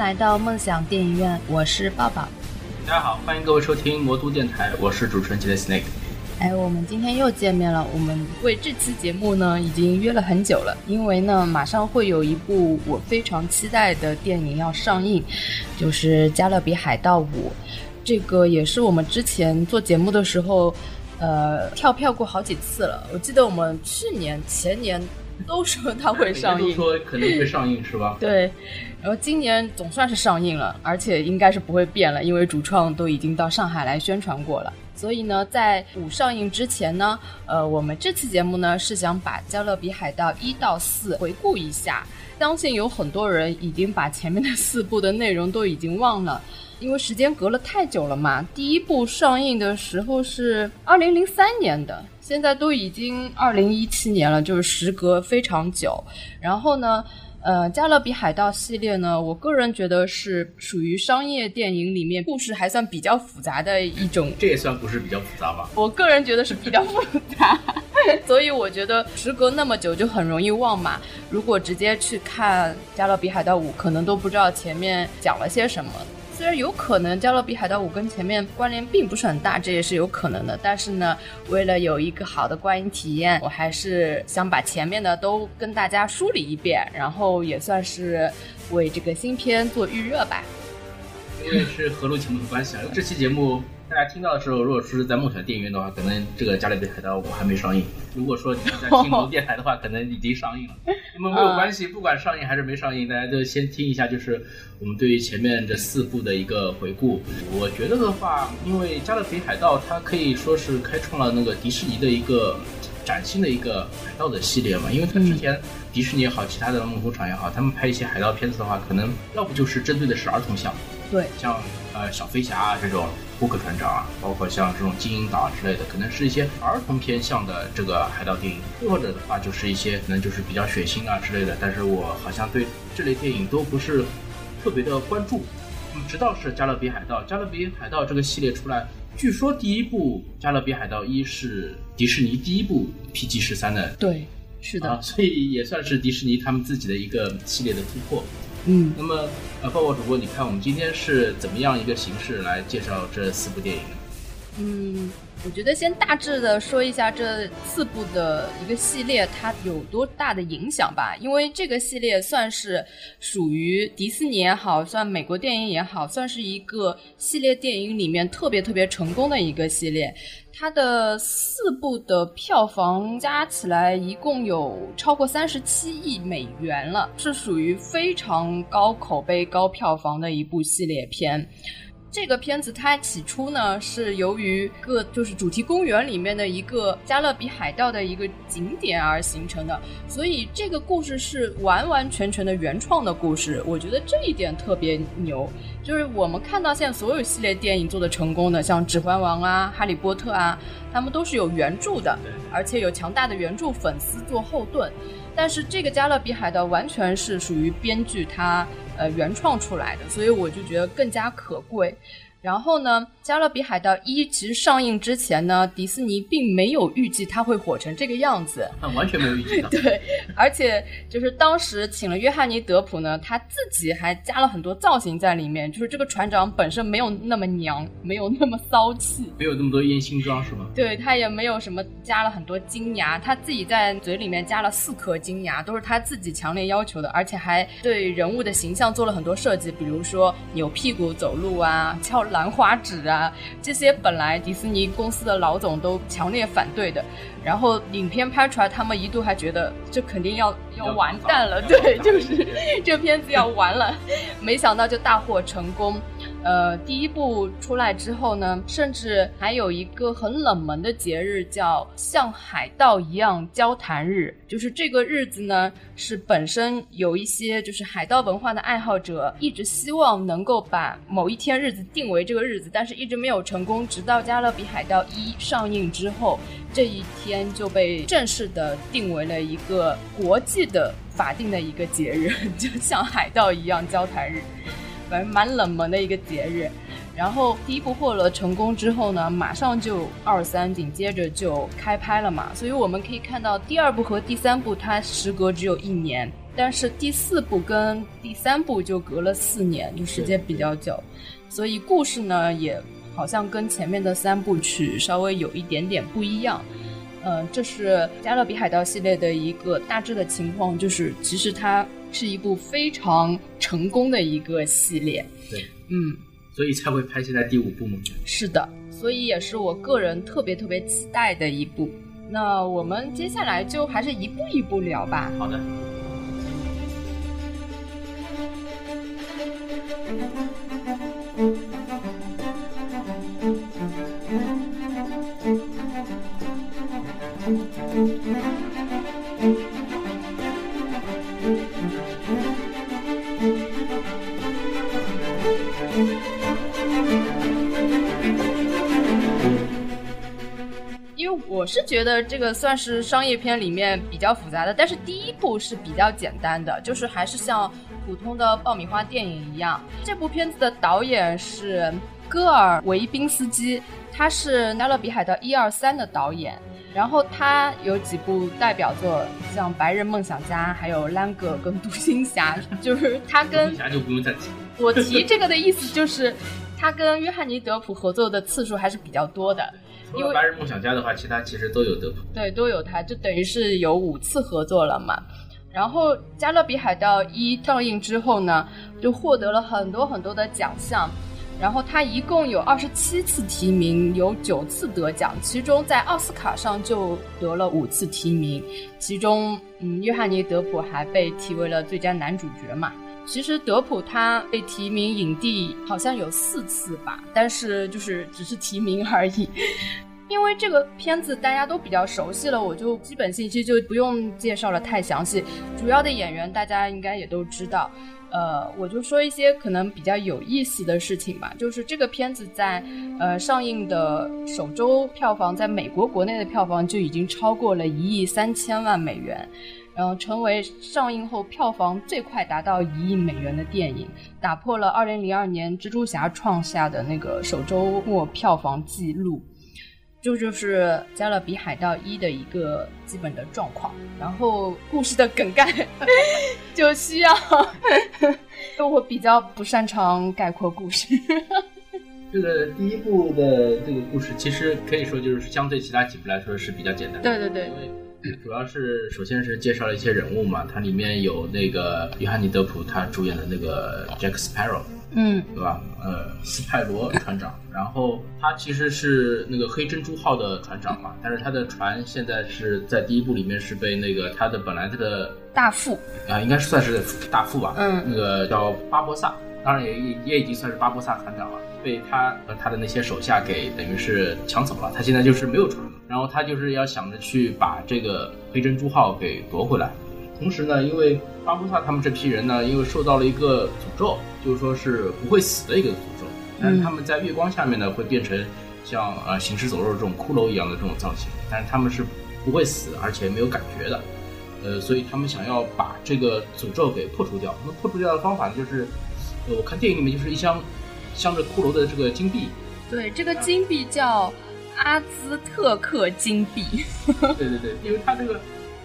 来到梦想电影院，我是抱抱。大家好，欢迎各位收听魔都电台，我是主持人杰 Snake。哎，我们今天又见面了。我们为这期节目呢，已经约了很久了，因为呢，马上会有一部我非常期待的电影要上映，就是《加勒比海盗五》。这个也是我们之前做节目的时候，呃，跳票过好几次了。我记得我们去年、前年都说它会上映，说可能会上映是吧？对。然后今年总算是上映了，而且应该是不会变了，因为主创都已经到上海来宣传过了。所以呢，在五上映之前呢，呃，我们这期节目呢是想把《加勒比海盗》一到四回顾一下。相信有很多人已经把前面的四部的内容都已经忘了，因为时间隔了太久了嘛。第一部上映的时候是二零零三年的，现在都已经二零一七年了，就是时隔非常久。然后呢？呃，《加勒比海盗》系列呢，我个人觉得是属于商业电影里面故事还算比较复杂的一种。这也算不是比较复杂吧？我个人觉得是比较复杂，所以我觉得时隔那么久就很容易忘嘛。如果直接去看《加勒比海盗五》，可能都不知道前面讲了些什么。虽然有可能《加勒比海盗五》跟前面关联并不是很大，这也是有可能的。但是呢，为了有一个好的观影体验，我还是想把前面的都跟大家梳理一遍，然后也算是为这个新片做预热吧。因为是合录节目的关系啊，这期节目。大家听到的时候，如果说是在梦想电影院的话，可能这个《加勒比海盗五》还没上映；如果说你是在听龙电台的话，可能已经上映了。那么没有关系，不管上映还是没上映，大家就先听一下，就是我们对于前面这四部的一个回顾。我觉得的话，因为《加勒比海盗》它可以说是开创了那个迪士尼的一个崭新的一个海盗的系列嘛，因为它之前迪士尼也好，其他的梦工厂也好，他们拍一些海盗片子的话，可能要不就是针对的是儿童向，对，像呃小飞侠啊这种。库克船长啊，包括像这种金银岛之类的，可能是一些儿童偏向的这个海盗电影，或者的话就是一些可能就是比较血腥啊之类的。但是我好像对这类电影都不是特别的关注。直到是《加勒比海盗》，《加勒比海盗》这个系列出来，据说第一部《加勒比海盗一》是迪士尼第一部 PG 十三的，对，是的，所以也算是迪士尼他们自己的一个系列的突破。嗯，那么，呃，报报主播，你看我们今天是怎么样一个形式来介绍这四部电影呢？嗯，我觉得先大致的说一下这四部的一个系列它有多大的影响吧，因为这个系列算是属于迪士尼也好，算美国电影也好，算是一个系列电影里面特别特别成功的一个系列。它的四部的票房加起来一共有超过三十七亿美元了，是属于非常高口碑、高票房的一部系列片。这个片子它起初呢是由于个就是主题公园里面的一个加勒比海盗的一个景点而形成的，所以这个故事是完完全全的原创的故事。我觉得这一点特别牛。就是我们看到现在所有系列电影做的成功的，像《指环王》啊、《哈利波特》啊，他们都是有原著的，而且有强大的原著粉丝做后盾。但是这个《加勒比海盗》完全是属于编剧他。呃，原创出来的，所以我就觉得更加可贵。然后呢，《加勒比海盗一》其实上映之前呢，迪士尼并没有预计它会火成这个样子，完全没有预计。对，而且就是当时请了约翰尼·德普呢，他自己还加了很多造型在里面，就是这个船长本身没有那么娘，没有那么骚气，没有那么多烟熏妆是吗？对他也没有什么加了很多金牙，他自己在嘴里面加了四颗金牙，都是他自己强烈要求的，而且还对人物的形象做了很多设计，比如说扭屁股走路啊，翘。兰花指啊，这些本来迪士尼公司的老总都强烈反对的，然后影片拍出来，他们一度还觉得这肯定要要完蛋了，对，就是 这片子要完了，没想到就大获成功。呃，第一部出来之后呢，甚至还有一个很冷门的节日，叫像海盗一样交谈日。就是这个日子呢，是本身有一些就是海盗文化的爱好者一直希望能够把某一天日子定为这个日子，但是一直没有成功。直到《加勒比海盗一》上映之后，这一天就被正式的定为了一个国际的法定的一个节日，就像海盗一样交谈日。反正蛮冷门的一个节日，然后第一部获了成功之后呢，马上就二三紧接着就开拍了嘛，所以我们可以看到第二部和第三部它时隔只有一年。但是第四部跟第三部就隔了四年，就时间比较久，所以故事呢也好像跟前面的三部曲稍微有一点点不一样。嗯，这是《加勒比海盗》系列的一个大致的情况，就是其实它是一部非常成功的一个系列。对，嗯，所以才会拍现在第五部嘛。是的，所以也是我个人特别特别期待的一部。那我们接下来就还是一步一步聊吧。好的。我是觉得这个算是商业片里面比较复杂的，但是第一部是比较简单的，就是还是像普通的爆米花电影一样。这部片子的导演是戈尔维宾斯基，他是《加勒比海盗》一二三的导演。然后他有几部代表作，像《白日梦想家》，还有《兰格》跟《独行侠》，就是他跟。独行侠就不用再提。我提这个的意思就是，他跟约翰尼·德普合作的次数还是比较多的。因为《白日梦想家》的话，其他其实都有德普。对，都有他，就等于是有五次合作了嘛。然后《加勒比海盗一》上映之后呢，就获得了很多很多的奖项。然后他一共有二十七次提名，有九次得奖，其中在奥斯卡上就得了五次提名，其中嗯，约翰尼·德普还被提为了最佳男主角嘛。其实德普他被提名影帝好像有四次吧，但是就是只是提名而已。因为这个片子大家都比较熟悉了，我就基本信息就不用介绍了太详细，主要的演员大家应该也都知道。呃，我就说一些可能比较有意思的事情吧。就是这个片子在呃上映的首周票房，在美国国内的票房就已经超过了一亿三千万美元，然后成为上映后票房最快达到一亿美元的电影，打破了二零零二年蜘蛛侠创下的那个首周末票房记录。这就是《加勒比海盗一》的一个基本的状况，然后故事的梗概就需要，我比较不擅长概括故事。这个第一部的这个故事，其实可以说就是相对其他几部来说是比较简单的。对对对，因为主要是首先是介绍了一些人物嘛，它里面有那个约翰尼·德普他主演的那个 Jack Sparrow。嗯，对吧？呃，斯派罗船长，然后他其实是那个黑珍珠号的船长嘛，但是他的船现在是在第一部里面是被那个他的本来这个大副啊，应该是算是大副吧，嗯，那个叫巴博萨，当然也也也已经算是巴布萨船长了，被他和他的那些手下给等于是抢走了，他现在就是没有船，然后他就是要想着去把这个黑珍珠号给夺回来。同时呢，因为巴布萨他们这批人呢，因为受到了一个诅咒，就是说是不会死的一个诅咒，但是他们在月光下面呢，会变成像呃行尸走肉这种骷髅一样的这种造型，但是他们是不会死，而且没有感觉的，呃，所以他们想要把这个诅咒给破除掉。那么破除掉的方法就是，呃，我看电影里面就是一箱镶着骷髅的这个金币。对，这个金币叫阿兹特克金币。对对对，因为它这个。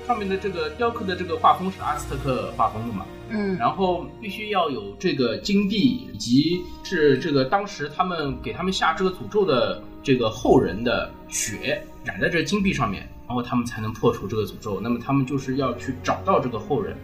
上面的这个雕刻的这个画风是阿兹特克画风的嘛？嗯，然后必须要有这个金币，以及是这个当时他们给他们下这个诅咒的这个后人的血染在这金币上面，然后他们才能破除这个诅咒。那么他们就是要去找到这个后人。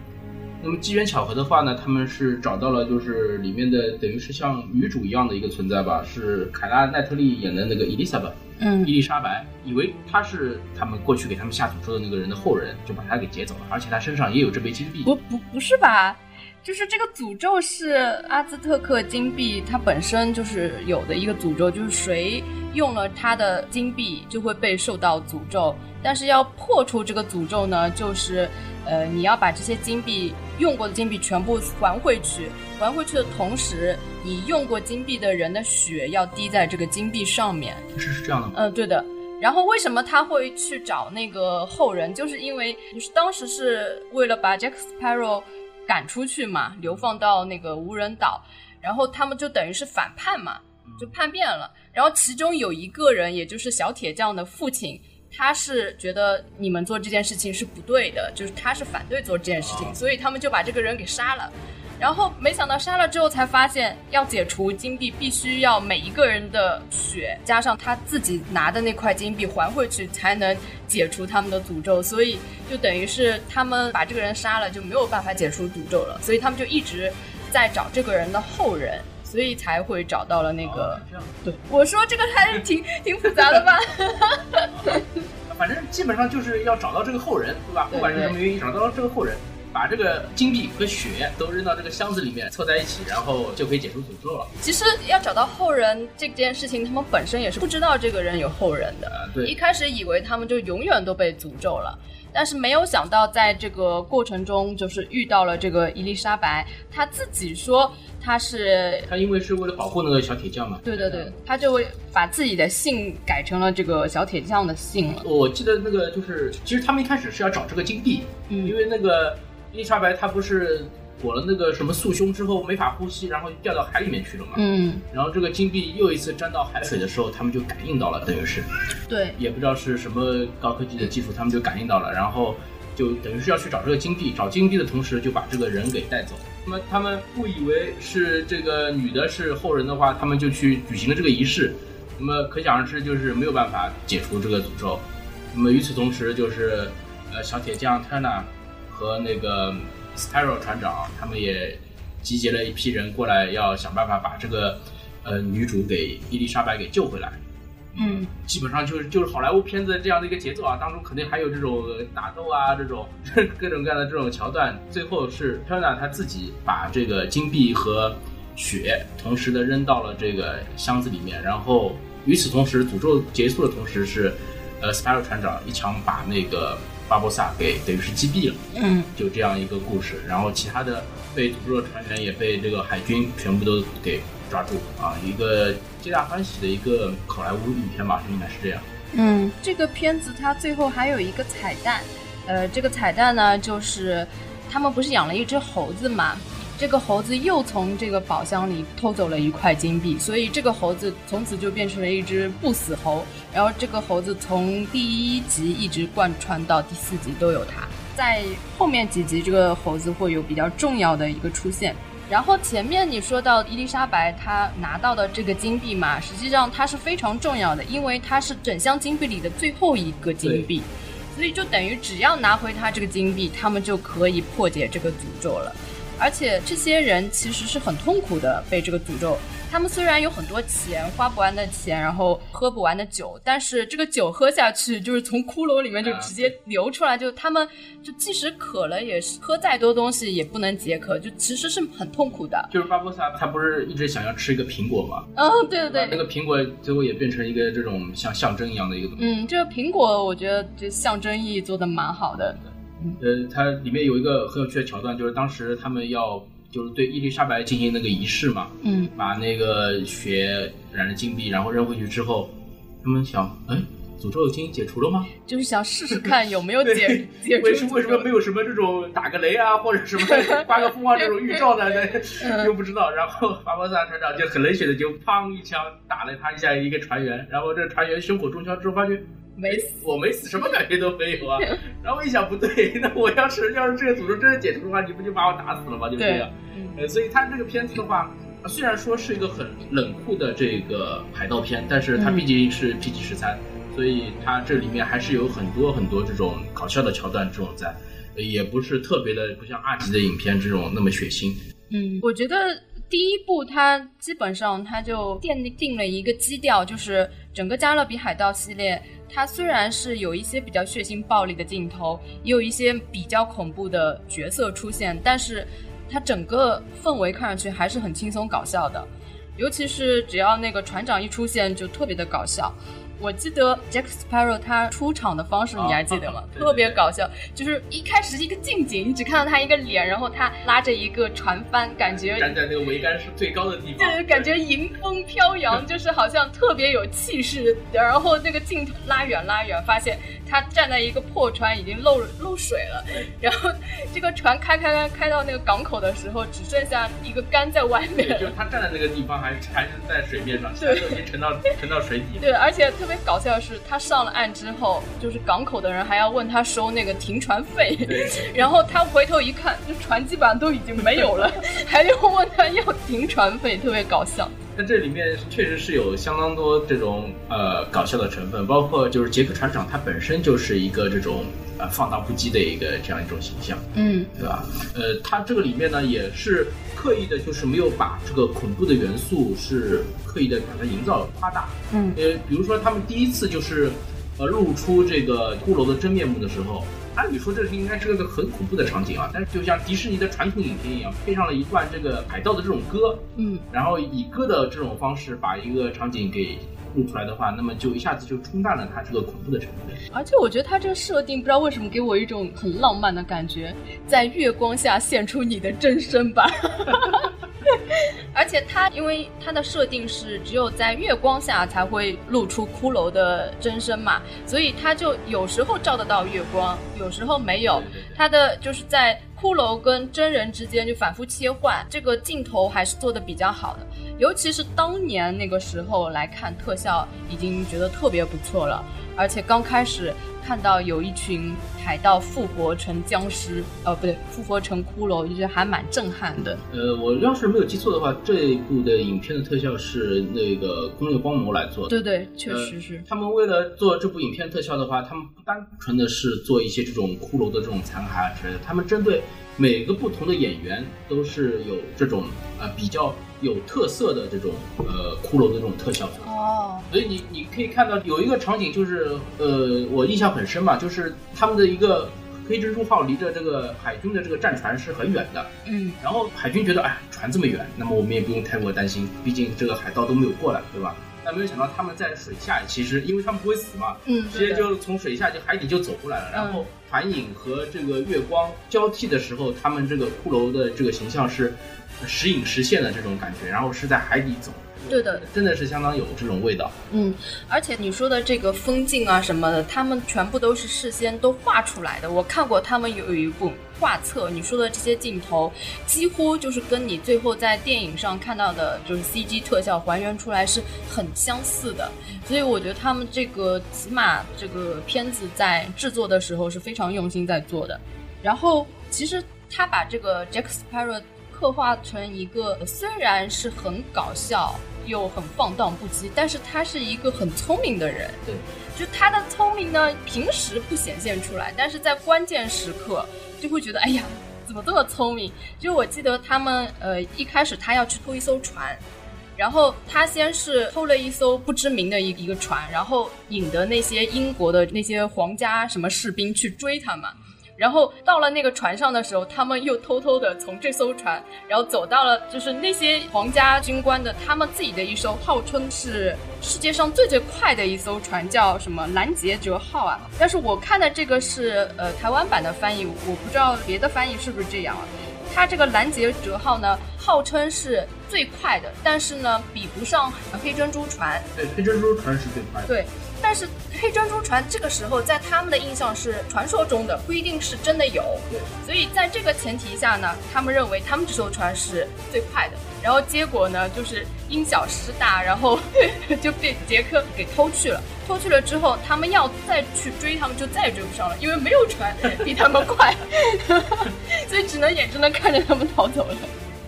那么机缘巧合的话呢，他们是找到了就是里面的等于是像女主一样的一个存在吧，是凯拉奈特利演的那个伊丽莎白。嗯，伊丽莎白以为她是他们过去给他们下诅咒的那个人的后人，就把她给劫走了，而且她身上也有这枚金币。不不不是吧？就是这个诅咒是阿兹特克金币，它本身就是有的一个诅咒，就是谁用了它的金币就会被受到诅咒。但是要破除这个诅咒呢，就是呃你要把这些金币用过的金币全部还回去，还回去的同时。你用过金币的人的血要滴在这个金币上面，是是这样的吗？嗯，对的。然后为什么他会去找那个后人？就是因为就是当时是为了把 Jack Sparrow 赶出去嘛，流放到那个无人岛，然后他们就等于是反叛嘛，就叛变了。然后其中有一个人，也就是小铁匠的父亲，他是觉得你们做这件事情是不对的，就是他是反对做这件事情，所以他们就把这个人给杀了。然后没想到杀了之后才发现，要解除金币必须要每一个人的血加上他自己拿的那块金币还回去才能解除他们的诅咒，所以就等于是他们把这个人杀了就没有办法解除诅咒了，所以他们就一直在找这个人的后人，所以才会找到了那个。对，我说这个还是挺挺复杂的吧。反正基本上就是要找到这个后人，对吧？不管是什么原因，找到这个后人。把这个金币和血都扔到这个箱子里面凑在一起，然后就可以解除诅咒了。其实要找到后人这件事情，他们本身也是不知道这个人有后人的。对，一开始以为他们就永远都被诅咒了，但是没有想到在这个过程中，就是遇到了这个伊丽莎白，她自己说她是她因为是为了保护那个小铁匠嘛。对对对，她就会把自己的姓改成了这个小铁匠的姓了。我记得那个就是，其实他们一开始是要找这个金币，嗯，因为那个。伊丽莎白她不是裹了那个什么束胸之后没法呼吸，然后掉到海里面去了嘛？嗯。然后这个金币又一次沾到海水的时候，他们就感应到了，等于是。对。也不知道是什么高科技的技术，他们就感应到了，然后就等于是要去找这个金币，找金币的同时就把这个人给带走。那么他们误以为是这个女的是后人的话，他们就去举行了这个仪式。那么可想而知，就是没有办法解除这个诅咒。那么与此同时，就是呃小铁匠 Tana。和那个 Sparrow 船长，他们也集结了一批人过来，要想办法把这个呃女主给伊丽莎白给救回来。嗯，基本上就是就是好莱坞片子这样的一个节奏啊，当中肯定还有这种打斗啊，这种 各种各样的这种桥段。最后是 t e n a 他自己把这个金币和血同时的扔到了这个箱子里面，然后与此同时，诅咒结束的同时是呃 Sparrow 船长一枪把那个。巴博萨给等于是击毙了，嗯，就这样一个故事。然后其他的被诅咒的船员也被这个海军全部都给抓住啊，一个皆大欢喜的一个好莱坞影片吧，应该是这样。嗯，这个片子它最后还有一个彩蛋，呃，这个彩蛋呢就是他们不是养了一只猴子嘛。这个猴子又从这个宝箱里偷走了一块金币，所以这个猴子从此就变成了一只不死猴。然后这个猴子从第一集一直贯穿到第四集都有它，在后面几集这个猴子会有比较重要的一个出现。然后前面你说到伊丽莎白她拿到的这个金币嘛，实际上它是非常重要的，因为它是整箱金币里的最后一个金币，所以就等于只要拿回它这个金币，他们就可以破解这个诅咒了。而且这些人其实是很痛苦的，被这个诅咒。他们虽然有很多钱，花不完的钱，然后喝不完的酒，但是这个酒喝下去，就是从骷髅里面就直接流出来，就他们就即使渴了，也是喝再多东西也不能解渴，就其实是很痛苦的。就是巴博萨他不是一直想要吃一个苹果吗？嗯，对对对，那个苹果最后也变成一个这种像象征一样的一个东西。嗯，这个苹果我觉得这象征意义做的蛮好的。呃，它里面有一个很有趣的桥段，就是当时他们要就是对伊丽莎白进行那个仪式嘛，嗯，把那个血染成金币，然后扔回去之后，他们想，哎，诅咒已经解除了吗？就是想试试看有没有解 解除。为什么为什么没有什么这种打个雷啊，或者什么 刮个风啊这种预兆呢？又不知道。然后巴博萨船长就很冷血的就砰一枪打了他一下一个船员，然后这船员胸口中枪之后发觉。没死，我没死，什么感觉都没有啊。然后一想，不对，那我要是要是这个诅咒真的解除的话，你不就把我打死了吗？就这样。呃，所以他这个片子的话，虽然说是一个很冷酷的这个海盗片，但是它毕竟是 PG 十三，所以它这里面还是有很多很多这种搞笑的桥段这种在，也不是特别的不像二级的影片这种那么血腥。嗯，我觉得第一部它基本上它就奠定了一个基调，就是整个《加勒比海盗》系列。它虽然是有一些比较血腥暴力的镜头，也有一些比较恐怖的角色出现，但是它整个氛围看上去还是很轻松搞笑的，尤其是只要那个船长一出现，就特别的搞笑。我记得 Jack Sparrow 他出场的方式你还记得吗？特别搞笑，就是一开始一个近景，你只看到他一个脸，然后他拉着一个船帆，感觉站在那个桅杆是最高的地方，对，感觉迎风飘扬，就是好像特别有气势。然后那个镜头拉远拉远，发现他站在一个破船，已经漏漏水了。然后这个船开开开开到那个港口的时候，只剩下一个杆在外面。就他站在那个地方，还还是在水面上，对，已经沉到沉到水底。对，而且特别搞笑的是，他上了岸之后，就是港口的人还要问他收那个停船费。然后他回头一看，就船基本上都已经没有了，还要问他要停船费，特别搞笑。但这里面确实是有相当多这种呃搞笑的成分，包括就是杰克船长他本身就是一个这种呃放荡不羁的一个这样一种形象，嗯，对吧？呃，他这个里面呢也是刻意的，就是没有把这个恐怖的元素是刻意的把它营造夸大，嗯，呃，比如说他们第一次就是呃露出这个骷髅的真面目的时候。按理说这是应该是个很恐怖的场景啊，但是就像迪士尼的传统影片一样，配上了一段这个海盗的这种歌，嗯，然后以歌的这种方式把一个场景给录出来的话，那么就一下子就冲淡了它这个恐怖的成分。而且我觉得它这个设定不知道为什么给我一种很浪漫的感觉，在月光下现出你的真身吧。而且它因为它的设定是只有在月光下才会露出骷髅的真身嘛，所以它就有时候照得到月光，有时候没有。它的就是在骷髅跟真人之间就反复切换，这个镜头还是做的比较好的。尤其是当年那个时候来看特效，已经觉得特别不错了。而且刚开始。看到有一群海盗复活成僵尸，呃，不对，复活成骷髅，就觉得还蛮震撼的。呃，我要是没有记错的话，这一部的影片的特效是那个工业光魔来做的。对对，确实是。他们为了做这部影片特效的话，他们不单纯的是做一些这种骷髅的这种残骸啊之类的，他们针对每个不同的演员都是有这种呃比较。有特色的这种呃骷髅的这种特效哦，所以你你可以看到有一个场景就是呃我印象很深嘛，就是他们的一个黑珍珠号离着这个海军的这个战船是很远的，嗯，然后海军觉得哎船这么远，那么我们也不用太过担心，毕竟这个海盗都没有过来，对吧？但没有想到他们在水下，其实因为他们不会死嘛，嗯，直接就从水下就海底就走过来了，然后船影和这个月光交替的时候，他们这个骷髅的这个形象是。时隐时现的这种感觉，然后是在海底走，对的，真的是相当有这种味道。嗯，而且你说的这个风景啊什么的，他们全部都是事先都画出来的。我看过他们有一部画册，你说的这些镜头，几乎就是跟你最后在电影上看到的，就是 CG 特效还原出来是很相似的。所以我觉得他们这个起码这个片子在制作的时候是非常用心在做的。然后其实他把这个 Jack Sparrow。刻画成一个虽然是很搞笑又很放荡不羁，但是他是一个很聪明的人。对，就他的聪明呢，平时不显现出来，但是在关键时刻就会觉得，哎呀，怎么这么聪明？就我记得他们呃一开始他要去偷一艘船，然后他先是偷了一艘不知名的一一个船，然后引得那些英国的那些皇家什么士兵去追他嘛。然后到了那个船上的时候，他们又偷偷的从这艘船，然后走到了就是那些皇家军官的他们自己的一艘号称是世界上最最快的一艘船，叫什么拦截者号啊。但是我看的这个是呃台湾版的翻译，我不知道别的翻译是不是这样啊。它这个拦截者号呢，号称是最快的，但是呢比不上黑珍珠船。对，黑珍珠船是最快的。对。但是黑珍珠船这个时候在他们的印象是传说中的，不一定是真的有。对，所以在这个前提下呢，他们认为他们这艘船是最快的。然后结果呢，就是因小失大，然后 就被杰克给偷去了。偷去了之后，他们要再去追，他们就再也追不上了，因为没有船比他们快，所以只能眼睁睁看着他们逃走了。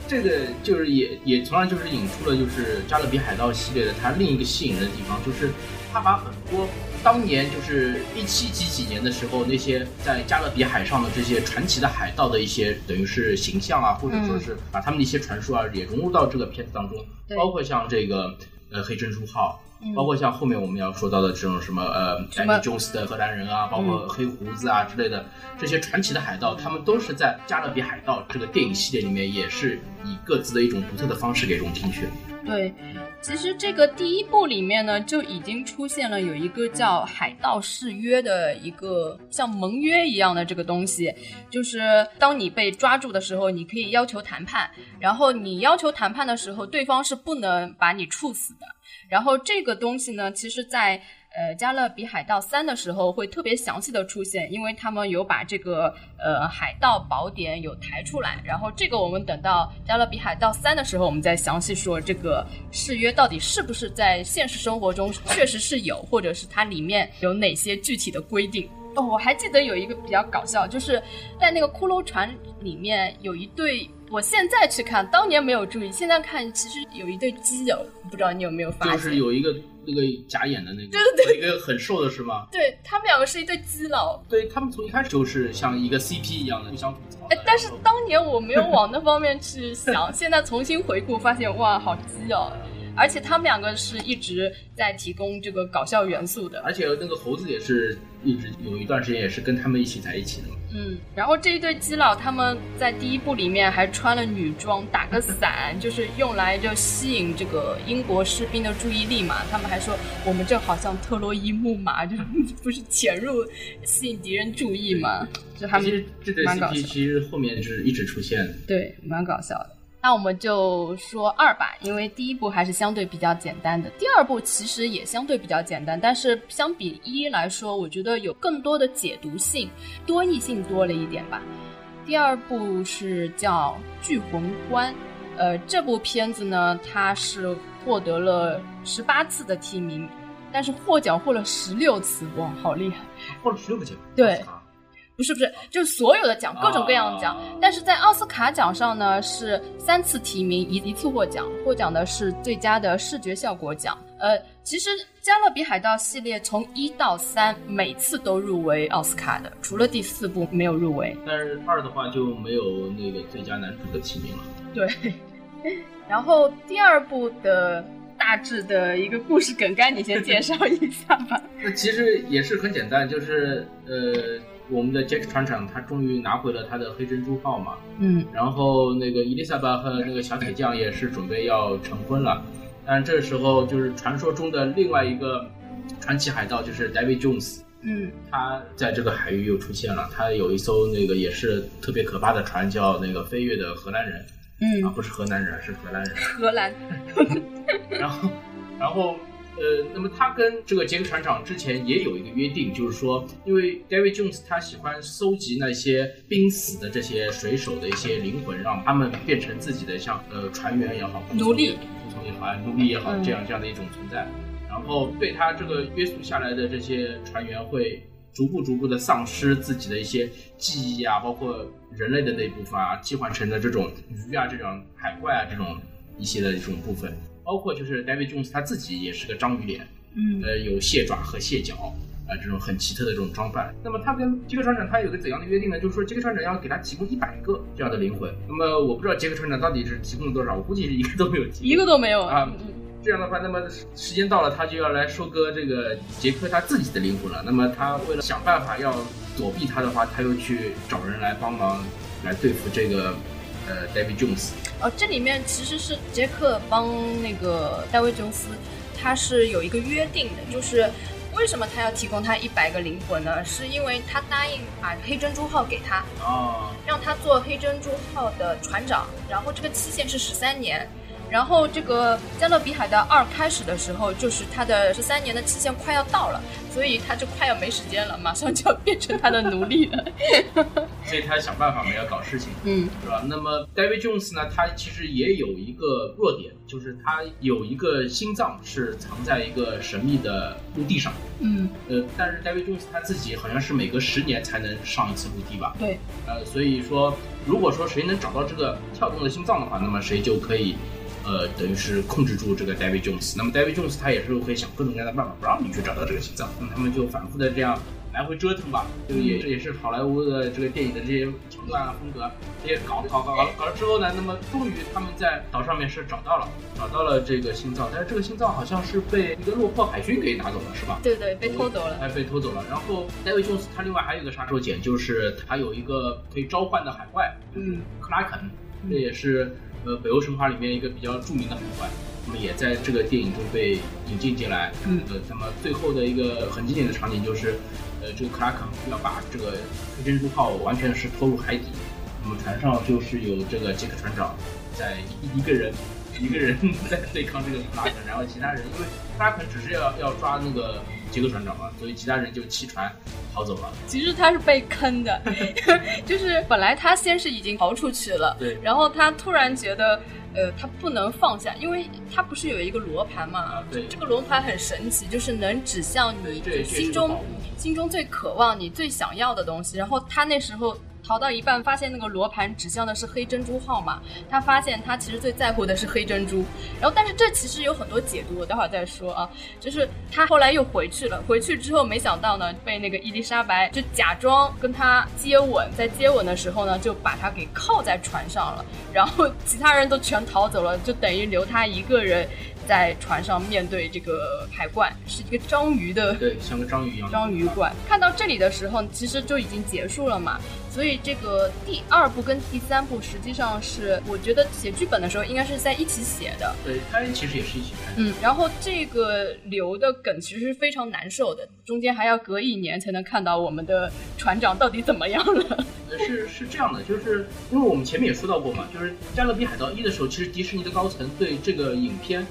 这个就是也也同样就是引出了就是《加勒比海盗》系列的它另一个吸引人的地方，就是它把很多当年就是一七几几年的时候那些在加勒比海上的这些传奇的海盗的一些等于是形象啊，或者说是把他们的一些传说啊也融入到这个片子当中，包括像这个呃黑珍珠号。包括像后面我们要说到的这种什么呃，丹尼·琼斯的荷兰人啊，包括黑胡子啊之类的这些传奇的海盗，他们都是在《加勒比海盗》这个电影系列里面，也是以各自的一种独特的方式给融进去。对，其实这个第一部里面呢，就已经出现了有一个叫《海盗誓约》的一个像盟约一样的这个东西，就是当你被抓住的时候，你可以要求谈判，然后你要求谈判的时候，对方是不能把你处死的。然后这个东西呢，其实，在呃《加勒比海盗三》的时候会特别详细的出现，因为他们有把这个呃海盗宝典有抬出来，然后这个我们等到《加勒比海盗三》的时候，我们再详细说这个誓约到底是不是在现实生活中确实是有，或者是它里面有哪些具体的规定。哦，我还记得有一个比较搞笑，就是在那个骷髅船里面有一对。我现在去看，当年没有注意，现在看其实有一对基友，不知道你有没有发现？就是有一个那个假眼的那个，对对对，一个很瘦的是吗？对他们两个是一对基佬，对他们从一开始就是像一个 CP 一样的互相吐槽。哎，但是当年我没有往那方面去想，现在重新回顾发现，哇，好基哦！而且他们两个是一直在提供这个搞笑元素的，而且那个猴子也是一直有一段时间也是跟他们一起在一起的嘛。嗯，然后这一对基佬他们在第一部里面还穿了女装，打个伞，就是用来就吸引这个英国士兵的注意力嘛。他们还说我们这好像特洛伊木马，就 不是潜入吸引敌人注意嘛？就他们蛮搞笑。其实后面是一直出现，对，蛮搞笑的。那我们就说二吧，因为第一部还是相对比较简单的，第二部其实也相对比较简单，但是相比一来说，我觉得有更多的解读性、多义性多了一点吧。第二部是叫《聚魂关》，呃，这部片子呢，它是获得了十八次的提名，但是获奖获了十六次，哇，好厉害！获了十六个奖，对。不是不是，就是所有的奖，各种各样的奖。但是在奥斯卡奖上呢，是三次提名，一一次获奖，获奖的是最佳的视觉效果奖。呃，其实《加勒比海盗》系列从一到三每次都入围奥斯卡的，除了第四部没有入围。但是二的话就没有那个最佳男主的提名了。对。然后第二部的大致的一个故事梗概，你先介绍一下吧。那其实也是很简单，就是呃。我们的杰克船长他终于拿回了他的黑珍珠号嘛，嗯，然后那个伊丽莎白和那个小铁匠也是准备要成婚了，但这时候就是传说中的另外一个传奇海盗就是 David Jones，嗯，他在这个海域又出现了，他有一艘那个也是特别可怕的船叫那个飞跃的荷兰人，嗯，啊不是荷兰人是荷兰人，荷兰，然 后然后。呃，那么他跟这个杰克船长之前也有一个约定，就是说，因为 David Jones 他喜欢收集那些濒死的这些水手的一些灵魂，让他们变成自己的像呃船员也好，奴隶，服从也好，奴隶也好，这样这样的一种存在。然后对他这个约束下来的这些船员会逐步逐步的丧失自己的一些记忆啊，包括人类的那部分啊，替换成了这种鱼啊、这种海怪啊这种一些的这种部分。包括就是 David Jones 他自己也是个章鱼脸，嗯，呃，有蟹爪和蟹脚，啊，这种很奇特的这种装扮。那么他跟杰克船长他有个怎样的约定呢？就是说杰克船长要给他提供一百个这样的灵魂。那么我不知道杰克船长到底是提供了多少，我估计是一个都没有提，一个都没有啊。这样的话，那么时间到了，他就要来收割这个杰克他自己的灵魂了。那么他为了想办法要躲避他的话，他又去找人来帮忙来对付这个。呃，David Jones。哦，这里面其实是杰克帮那个戴维·琼斯，他是有一个约定的，就是为什么他要提供他一百个灵魂呢？是因为他答应把黑珍珠号给他，哦，让他做黑珍珠号的船长，然后这个期限是十三年。然后这个《加勒比海盗二》开始的时候，就是他的十三年的期限快要到了，所以他就快要没时间了，马上就要变成他的奴隶了。所以他想办法嘛，要搞事情，嗯，是吧？那么 David Jones 呢，他其实也有一个弱点，就是他有一个心脏是藏在一个神秘的陆地上，嗯，呃，但是 David Jones 他自己好像是每隔十年才能上一次陆地吧？对，呃，所以说，如果说谁能找到这个跳动的心脏的话，那么谁就可以。呃，等于是控制住这个 David Jones，那么 David Jones 他也是会想各种各样的办法不让你去找到这个心脏，那么他们就反复的这样来回折腾吧，就也这也是好莱坞的这个电影的这些桥段啊风格，这些搞搞搞搞搞了之后呢，那么终于他们在岛上面是找到了，找到了这个心脏，但是这个心脏好像是被一个落魄海军给拿走了，是吧？对对，被偷走了，哎，被偷走了。然后 David Jones 他另外还有一个杀手锏，就是他有一个可以召唤的海怪，嗯，克拉肯，这也是。呃，北欧神话里面一个比较著名的海怪，那么也在这个电影中被引进进来。嗯，呃，那么最后的一个很经典的场景就是，呃，这个克拉肯要把这个黑珍珠号完全是拖入海底，那么船上就是有这个杰克船长在一一个人一个人在对抗这个拉肯，然后其他人因为拉肯只是要要抓那个杰克船长嘛，所以其他人就弃船逃走了。其实他是被坑的，就是本来他先是已经逃出去了，对，然后他突然觉得。呃，他不能放下，因为他不是有一个罗盘嘛？对，这个罗盘很神奇，就是能指向你心中心中最渴望、你最想要的东西。然后他那时候。逃到一半，发现那个罗盘指向的是黑珍珠号码。他发现他其实最在乎的是黑珍珠。然后，但是这其实有很多解读，我待会儿再说啊。就是他后来又回去了，回去之后没想到呢，被那个伊丽莎白就假装跟他接吻，在接吻的时候呢，就把他给铐在船上了。然后其他人都全逃走了，就等于留他一个人。在船上面对这个海怪，是一个章鱼的，对，像个章鱼一样。章鱼怪看到这里的时候，其实就已经结束了嘛。所以这个第二部跟第三部实际上是，我觉得写剧本的时候应该是在一起写的。对，拍其实也是一起拍。嗯，然后这个留的梗其实是非常难受的，中间还要隔一年才能看到我们的船长到底怎么样了。是是这样的，就是因为我们前面也说到过嘛，就是《加勒比海盗一》的时候，其实迪士尼的高层对这个影片。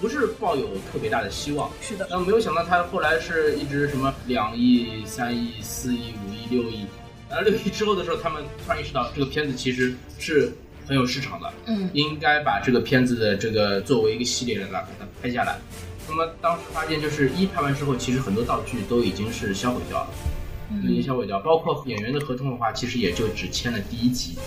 不是抱有特别大的希望，是的。然后没有想到他后来是一直什么两亿、三亿、四亿、五亿、六亿，然后六一之后的时候，他们突然意识到这个片子其实是很有市场的，嗯，应该把这个片子的这个作为一个系列来把它拍下来。那么当时发现就是一拍完之后，其实很多道具都已经是销毁掉了，已经销毁掉，包括演员的合同的话，其实也就只签了第一集。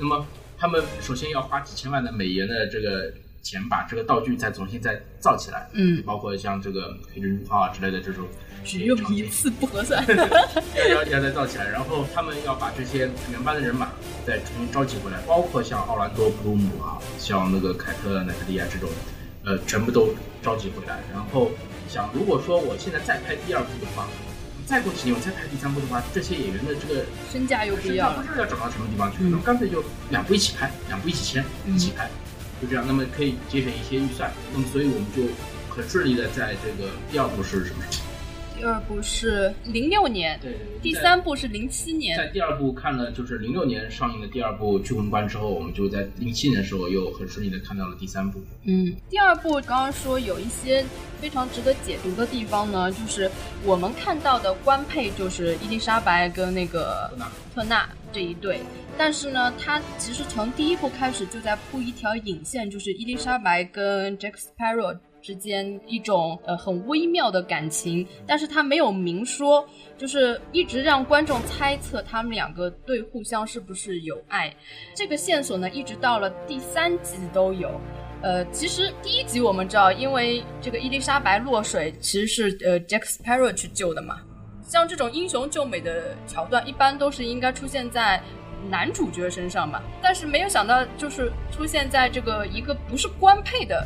那么他们首先要花几千万的美元的这个。钱把这个道具再重新再造起来，嗯，包括像这个黑珍珠号啊之类的这种，只用一次不合算，要要要再造起来，然后他们要把这些原班的人马再重新召集回来，包括像奥兰多·布鲁姆啊，像那个凯特·奈特利亚这种，呃，全部都召集回来，然后想如果说我现在再拍第二部的话，再过几年我再拍第三部的话，这些演员的这个身价又不一样，不知道要涨到什么地方去，那么干脆就两部一起拍，两部一起签，一起拍。就这样，那么可以节省一些预算，那么所以我们就很顺利的在这个第二部是什么？第二部是零六年，对，第三部是零七年。在第二部看了就是零六年上映的第二部《巨魂关》之后，我们就在零七年的时候又很顺利的看到了第三部。嗯，第二部刚刚说有一些非常值得解读的地方呢，就是我们看到的官配就是伊丽莎白跟那个特纳特纳这一对。但是呢，他其实从第一部开始就在铺一条引线，就是伊丽莎白跟 Jack Sparrow 之间一种呃很微妙的感情，但是他没有明说，就是一直让观众猜测他们两个对互相是不是有爱。这个线索呢，一直到了第三集都有。呃，其实第一集我们知道，因为这个伊丽莎白落水，其实是呃 Jack Sparrow 去救的嘛。像这种英雄救美的桥段，一般都是应该出现在。男主角身上吧，但是没有想到，就是出现在这个一个不是官配的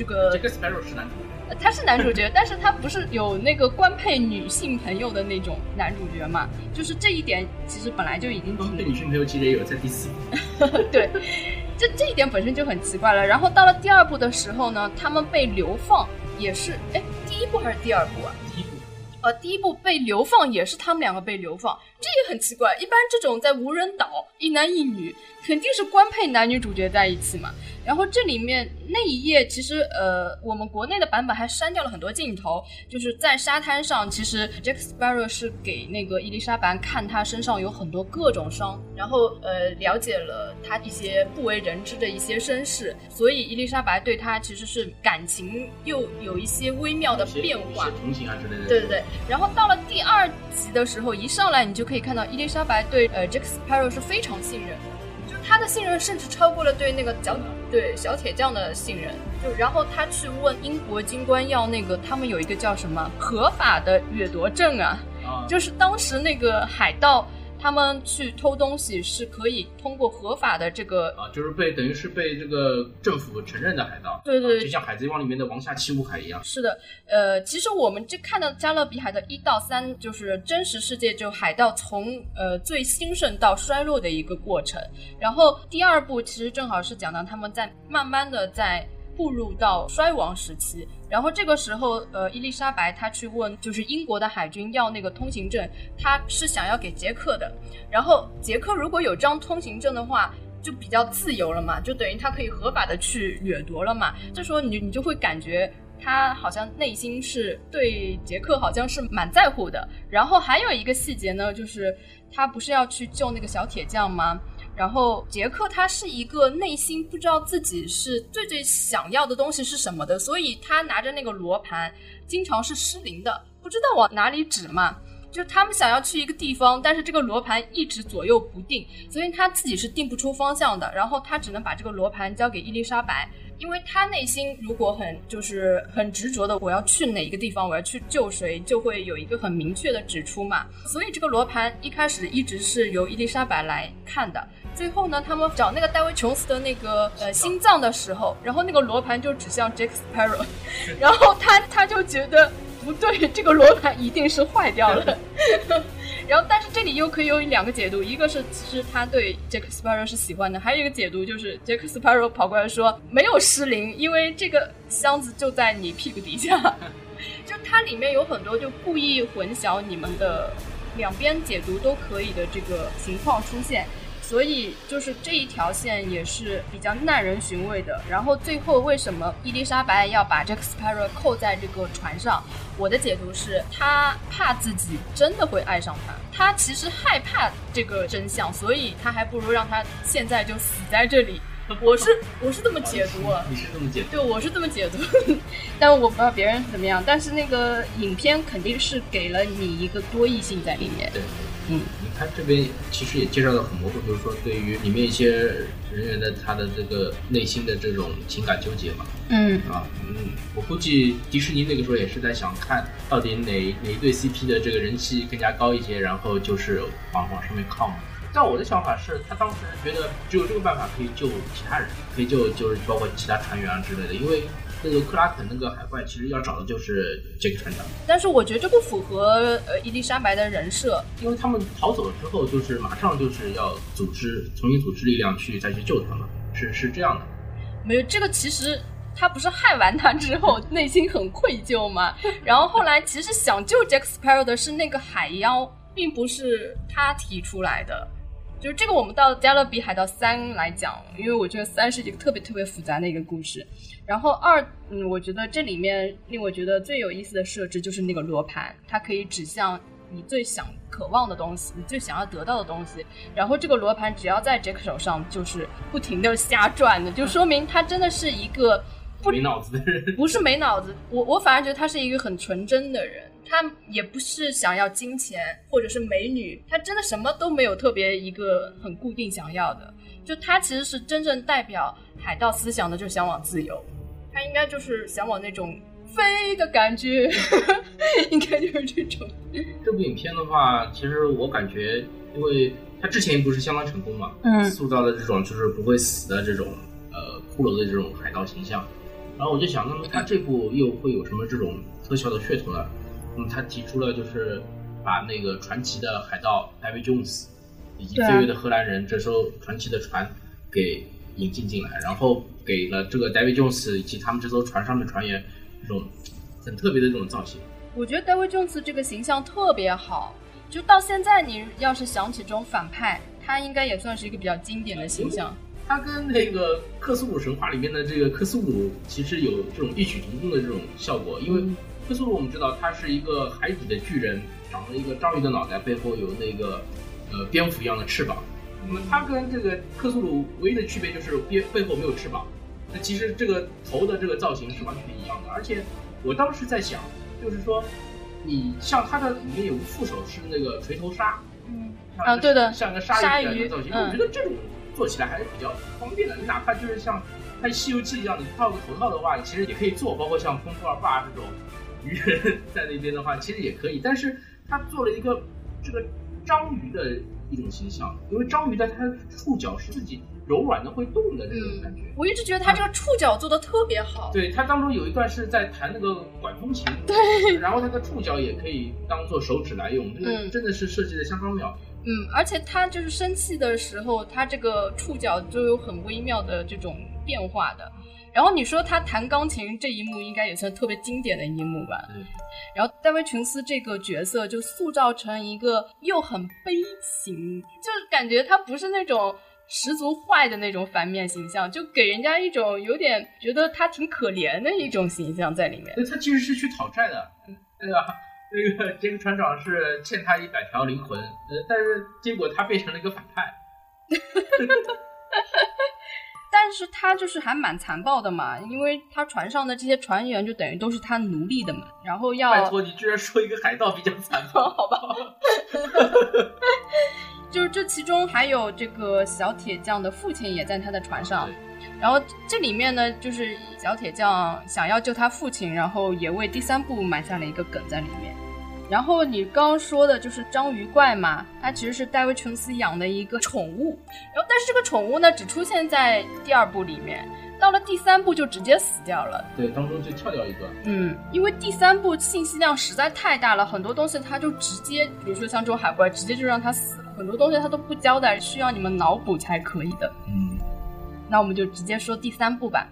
这个。这个 Sparrow 是男主角，他是男主角，但是他不是有那个官配女性朋友的那种男主角嘛？就是这一点，其实本来就已经。官配女性朋友其实也有在第四部。对，这这一点本身就很奇怪了。然后到了第二部的时候呢，他们被流放，也是哎，第一部还是第二部啊？第一部。呃，第一部被流放也是他们两个被流放，这也很奇怪。一般这种在无人岛，一男一女，肯定是官配男女主角在一起嘛。然后这里面那一页，其实呃，我们国内的版本还删掉了很多镜头，就是在沙滩上，其实 Jack Sparrow 是给那个伊丽莎白看他身上有很多各种伤，然后呃了解了他一些不为人知的一些身世，所以伊丽莎白对他其实是感情又有一些微妙的变化，同情啊之类的。对对对。然后到了第二集的时候，一上来你就可以看到伊丽莎白对呃 Jack Sparrow 是非常信任。就是他的信任甚至超过了对那个小对小铁匠的信任，就然后他去问英国军官要那个他们有一个叫什么合法的掠夺证啊，就是当时那个海盗。他们去偷东西是可以通过合法的这个啊，就是被等于是被这个政府承认的海盗，对对，就像海贼王里面的王下七武海一样。是的，呃，其实我们这看到加勒比海的一到三，就是真实世界就海盗从呃最兴盛到衰落的一个过程。然后第二部其实正好是讲到他们在慢慢的在。步入到衰亡时期，然后这个时候，呃，伊丽莎白她去问，就是英国的海军要那个通行证，她是想要给杰克的。然后杰克如果有张通行证的话，就比较自由了嘛，就等于他可以合法的去掠夺了嘛。这时候你你就会感觉他好像内心是对杰克好像是蛮在乎的。然后还有一个细节呢，就是他不是要去救那个小铁匠吗？然后杰克他是一个内心不知道自己是最最想要的东西是什么的，所以他拿着那个罗盘经常是失灵的，不知道往哪里指嘛。就他们想要去一个地方，但是这个罗盘一直左右不定，所以他自己是定不出方向的。然后他只能把这个罗盘交给伊丽莎白，因为他内心如果很就是很执着的我要去哪一个地方，我要去救谁，就会有一个很明确的指出嘛。所以这个罗盘一开始一直是由伊丽莎白来看的。最后呢，他们找那个戴维琼斯的那个呃心脏的时候，然后那个罗盘就指向 Jack Sparrow，然后他他就觉得。不对，这个罗盘一定是坏掉了。然后，但是这里又可以有两个解读，一个是其实他对 Jack Sparrow 是喜欢的，还有一个解读就是 Jack Sparrow 跑过来说没有失灵，因为这个箱子就在你屁股底下。就它里面有很多就故意混淆你们的两边解读都可以的这个情况出现。所以就是这一条线也是比较耐人寻味的。然后最后为什么伊丽莎白要把 Jack Sparrow 扣在这个船上？我的解读是，他怕自己真的会爱上他，他其实害怕这个真相，所以他还不如让他现在就死在这里。我是我是这么解读啊，你是这么解读？对，我是这么解读，但我不知道别人怎么样。但是那个影片肯定是给了你一个多异性在里面。对。嗯，你看这边其实也介绍的很模糊，就是说对于里面一些人员的他的这个内心的这种情感纠结嘛。嗯啊，嗯，我估计迪士尼那个时候也是在想看到底哪哪一对 CP 的这个人气更加高一些，然后就是往往上面靠嘛。但我的想法是，他当时觉得只有这个办法可以救其他人，可以救就是包括其他船员啊之类的，因为。那个克拉肯那个海怪，其实要找的就是这个船长。但是我觉得这不符合呃伊丽莎白的人设，因为他们逃走了之后，就是马上就是要组织重新组织力量去再去救他们，是是这样的。没有这个，其实他不是害完他之后 内心很愧疚吗？然后后来其实想救 Jack Sparrow 的是那个海妖，并不是他提出来的。就是这个，我们到《加勒比海盗三》来讲，因为我觉得三是一个特别特别复杂的一个故事。然后二，嗯，我觉得这里面令我觉得最有意思的设置就是那个罗盘，它可以指向你最想渴望的东西，你最想要得到的东西。然后这个罗盘只要在杰克手上，就是不停的瞎转的，就说明他真的是一个不没脑子的人。不是没脑子，我我反而觉得他是一个很纯真的人。他也不是想要金钱或者是美女，他真的什么都没有特别一个很固定想要的。就他其实是真正代表海盗思想的，就是向往自由。他应该就是向往那种飞的感觉，应该就是这种。这部影片的话，其实我感觉，因为他之前不是相当成功嘛，嗯，塑造的这种就是不会死的这种呃骷髅的这种海盗形象。然后我就想，那么他这部又会有什么这种特效的噱头呢？他提出了，就是把那个传奇的海盗 Davy Jones 以及飞跃的荷兰人这艘传奇的船给引进进来，然后给了这个 Davy Jones 以及他们这艘船上的船员这种很特别的这种造型。我觉得 Davy Jones 这个形象特别好，就到现在你要是想起这种反派，他应该也算是一个比较经典的形象。他跟那个克苏鲁神话里面的这个克苏鲁其实有这种异曲同工的这种效果，因为。克苏鲁，我们知道他是一个海底的巨人，长了一个章鱼的脑袋，背后有那个呃蝙蝠一样的翅膀。那么它跟这个克苏鲁唯一的区别就是边背后没有翅膀。那其实这个头的这个造型是完全一样的。而且我当时在想，就是说你像它的里面有个副手是那个锤头鲨，嗯，啊对的，像个鲨鱼一样的造型。我觉得这种做起来还是比较方便的。你哪怕就是像拍《西游记》一样，你套个头套的话，其实也可以做，包括像风兔二爸这种。鱼人在那边的话，其实也可以，但是他做了一个这个章鱼的一种形象，因为章鱼的它触角是自己柔软的会动的那种感觉。我一直觉得他这个触角做的特别好。对，它当中有一段是在弹那个管风琴，对，然后它的触角也可以当做手指来用，这个真的是设计的相当妙。嗯，而且他就是生气的时候，他这个触角就有很微妙的这种变化的。然后你说他弹钢琴这一幕应该也算特别经典的一幕吧？嗯。然后戴维琼斯这个角色就塑造成一个又很悲情，就感觉他不是那种十足坏的那种反面形象，就给人家一种有点觉得他挺可怜的一种形象在里面。他其实是去讨债的，对吧？那个 杰克船长是欠他一百条灵魂，呃，但是结果他变成了一个反派。但是他就是还蛮残暴的嘛，因为他船上的这些船员就等于都是他奴隶的嘛，然后要拜托你居然说一个海盗比较残暴，好吧？就是这其中还有这个小铁匠的父亲也在他的船上，然后这里面呢，就是小铁匠想要救他父亲，然后也为第三部埋下了一个梗在里面。然后你刚刚说的就是章鱼怪嘛，它其实是戴维·琼斯养的一个宠物，然后但是这个宠物呢只出现在第二部里面，到了第三部就直接死掉了。对，当中就跳掉一段。嗯，因为第三部信息量实在太大了，很多东西它就直接，比如说像这种海怪，直接就让它死了，很多东西它都不交代，需要你们脑补才可以的。嗯，那我们就直接说第三部吧。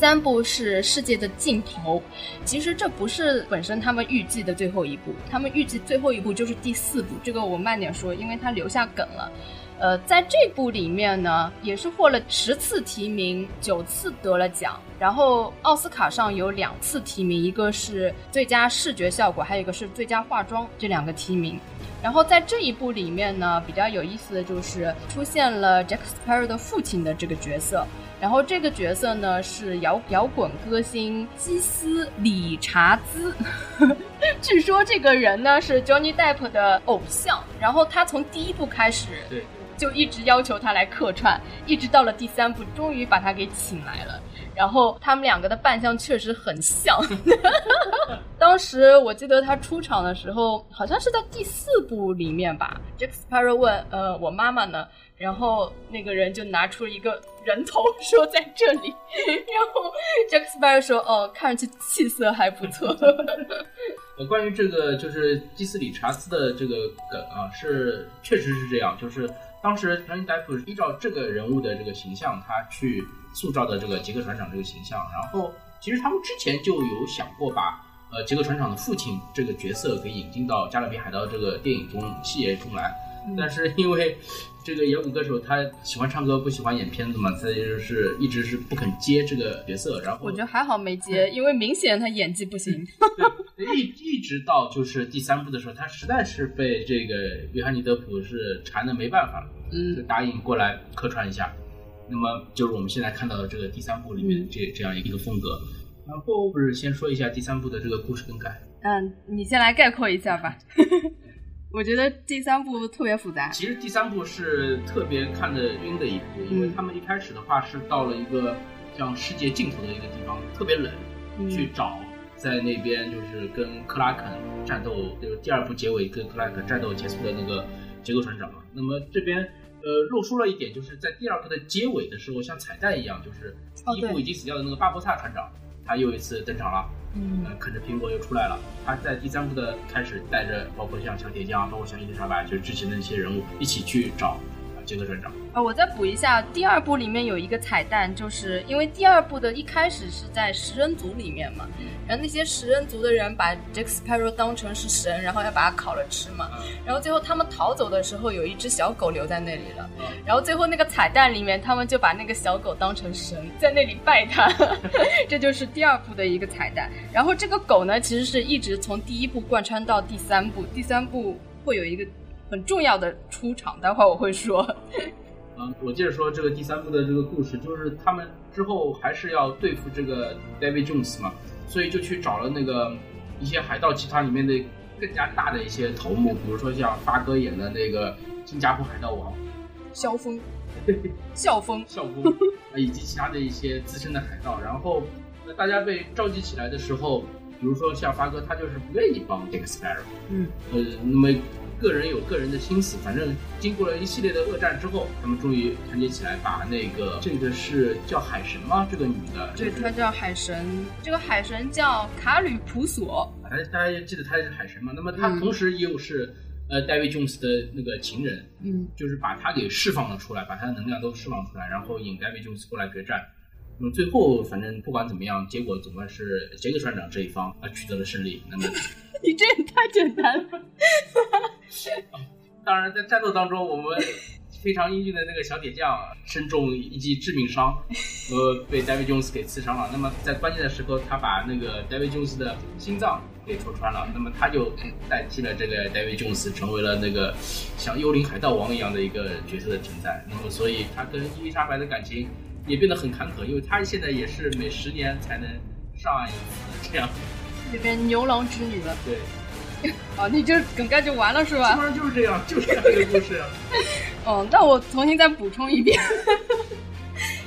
三部是世界的尽头，其实这不是本身他们预计的最后一部，他们预计最后一部就是第四部，这个我慢点说，因为他留下梗了。呃，在这部里面呢，也是获了十次提名，九次得了奖，然后奥斯卡上有两次提名，一个是最佳视觉效果，还有一个是最佳化妆，这两个提名。然后在这一部里面呢，比较有意思的就是出现了 Jack Sparrow 的父亲的这个角色。然后这个角色呢是摇摇滚歌星基斯理查兹，据说这个人呢是 Johnny Depp 的偶像。然后他从第一部开始，对，就一直要求他来客串，一直到了第三部，终于把他给请来了。然后他们两个的扮相确实很像。当时我记得他出场的时候，好像是在第四部里面吧。Jack Sparrow 问：“呃，我妈妈呢？”然后那个人就拿出一个人头，说在这里。然后 Jack Sparrow 说：“哦，看上去气色还不错。”呃，关于这个就是基斯理查斯的这个梗啊，是确实是这样，就是当时 Johnny Depp 依照这个人物的这个形象，他去塑造的这个杰克船长这个形象。然后其实他们之前就有想过把呃杰克船长的父亲这个角色给引进到《加勒比海盗》这个电影中系列中来，但是因为。这个摇滚歌手他喜欢唱歌不喜欢演片子嘛，他就是一直是不肯接这个角色。然后我觉得还好没接，因为明显他演技不行。对，一一直到就是第三部的时候，他实在是被这个约翰尼德普是缠的没办法了，嗯，就答应过来客串一下。那么就是我们现在看到的这个第三部里面这这样一个风格。然后不是先说一下第三部的这个故事更改？嗯，你先来概括一下吧。我觉得第三部特别复杂。其实第三部是特别看得晕的一部，因为他们一开始的话是到了一个像世界尽头的一个地方，特别冷，去找在那边就是跟克拉肯战斗，就是第二部结尾跟克拉肯战斗结束的那个杰克船长嘛。那么这边呃漏出了一点，就是在第二部的结尾的时候，像彩蛋一样，就是第一部已经死掉的那个巴博萨船长，他又一次登场了。嗯，啃着苹果又出来了。他在第三部的开始带着，包括像小铁匠，包括像伊丽莎白，就是之前的那些人物一起去找杰克船长。啊，我再补一下，第二部里面有一个彩蛋，就是因为第二部的一开始是在食人族里面嘛，然后那些食人族的人把 Jack Sparrow 当成是神，然后要把它烤了吃嘛，然后最后他们逃走的时候，有一只小狗留在那里了，然后最后那个彩蛋里面，他们就把那个小狗当成神，在那里拜他，这就是第二部的一个彩蛋。然后这个狗呢，其实是一直从第一部贯穿到第三部，第三部会有一个很重要的出场，待会儿我会说。嗯，我接着说这个第三部的这个故事，就是他们之后还是要对付这个 David Jones 嘛，所以就去找了那个一些海盗集团里面的更加大的一些头目，比如说像发哥演的那个新加坡海盗王 萧峰，校风，校风，以及其他的一些资深的海盗。然后大家被召集起来的时候，比如说像发哥，他就是不愿意帮 Jack Sparrow，嗯，呃，那么。个人有个人的心思，反正经过了一系列的恶战之后，他们终于团结起来，把那个这个是叫海神吗？这个女的，对，她叫海神。这个海神叫卡吕普索。大家大家记得她是海神嘛？那么她同时又是呃戴维·琼斯的那个情人，嗯，就是把她给释放了出来，把她的能量都释放出来，然后引戴维·琼斯过来决战。那么最后，反正不管怎么样，结果总算是杰克船长这一方啊取得了胜利。那么，你这也太简单了。当然，在战斗当中，我们非常英俊的那个小铁匠身中一记致命伤，呃，被 David Jones 给刺伤了。那么在关键的时候，他把那个 David Jones 的心脏给戳穿了。那么他就代替了这个 David Jones，成为了那个像幽灵海盗王一样的一个角色的存在。那么，所以他跟伊丽莎白的感情。也变得很坎坷，因为他现在也是每十年才能上岸一次，这样，这边牛郎织女了。对，哦，你就梗概就完了是吧？基本上就是这样，就是这样一个故事。嗯，那我重新再补充一遍，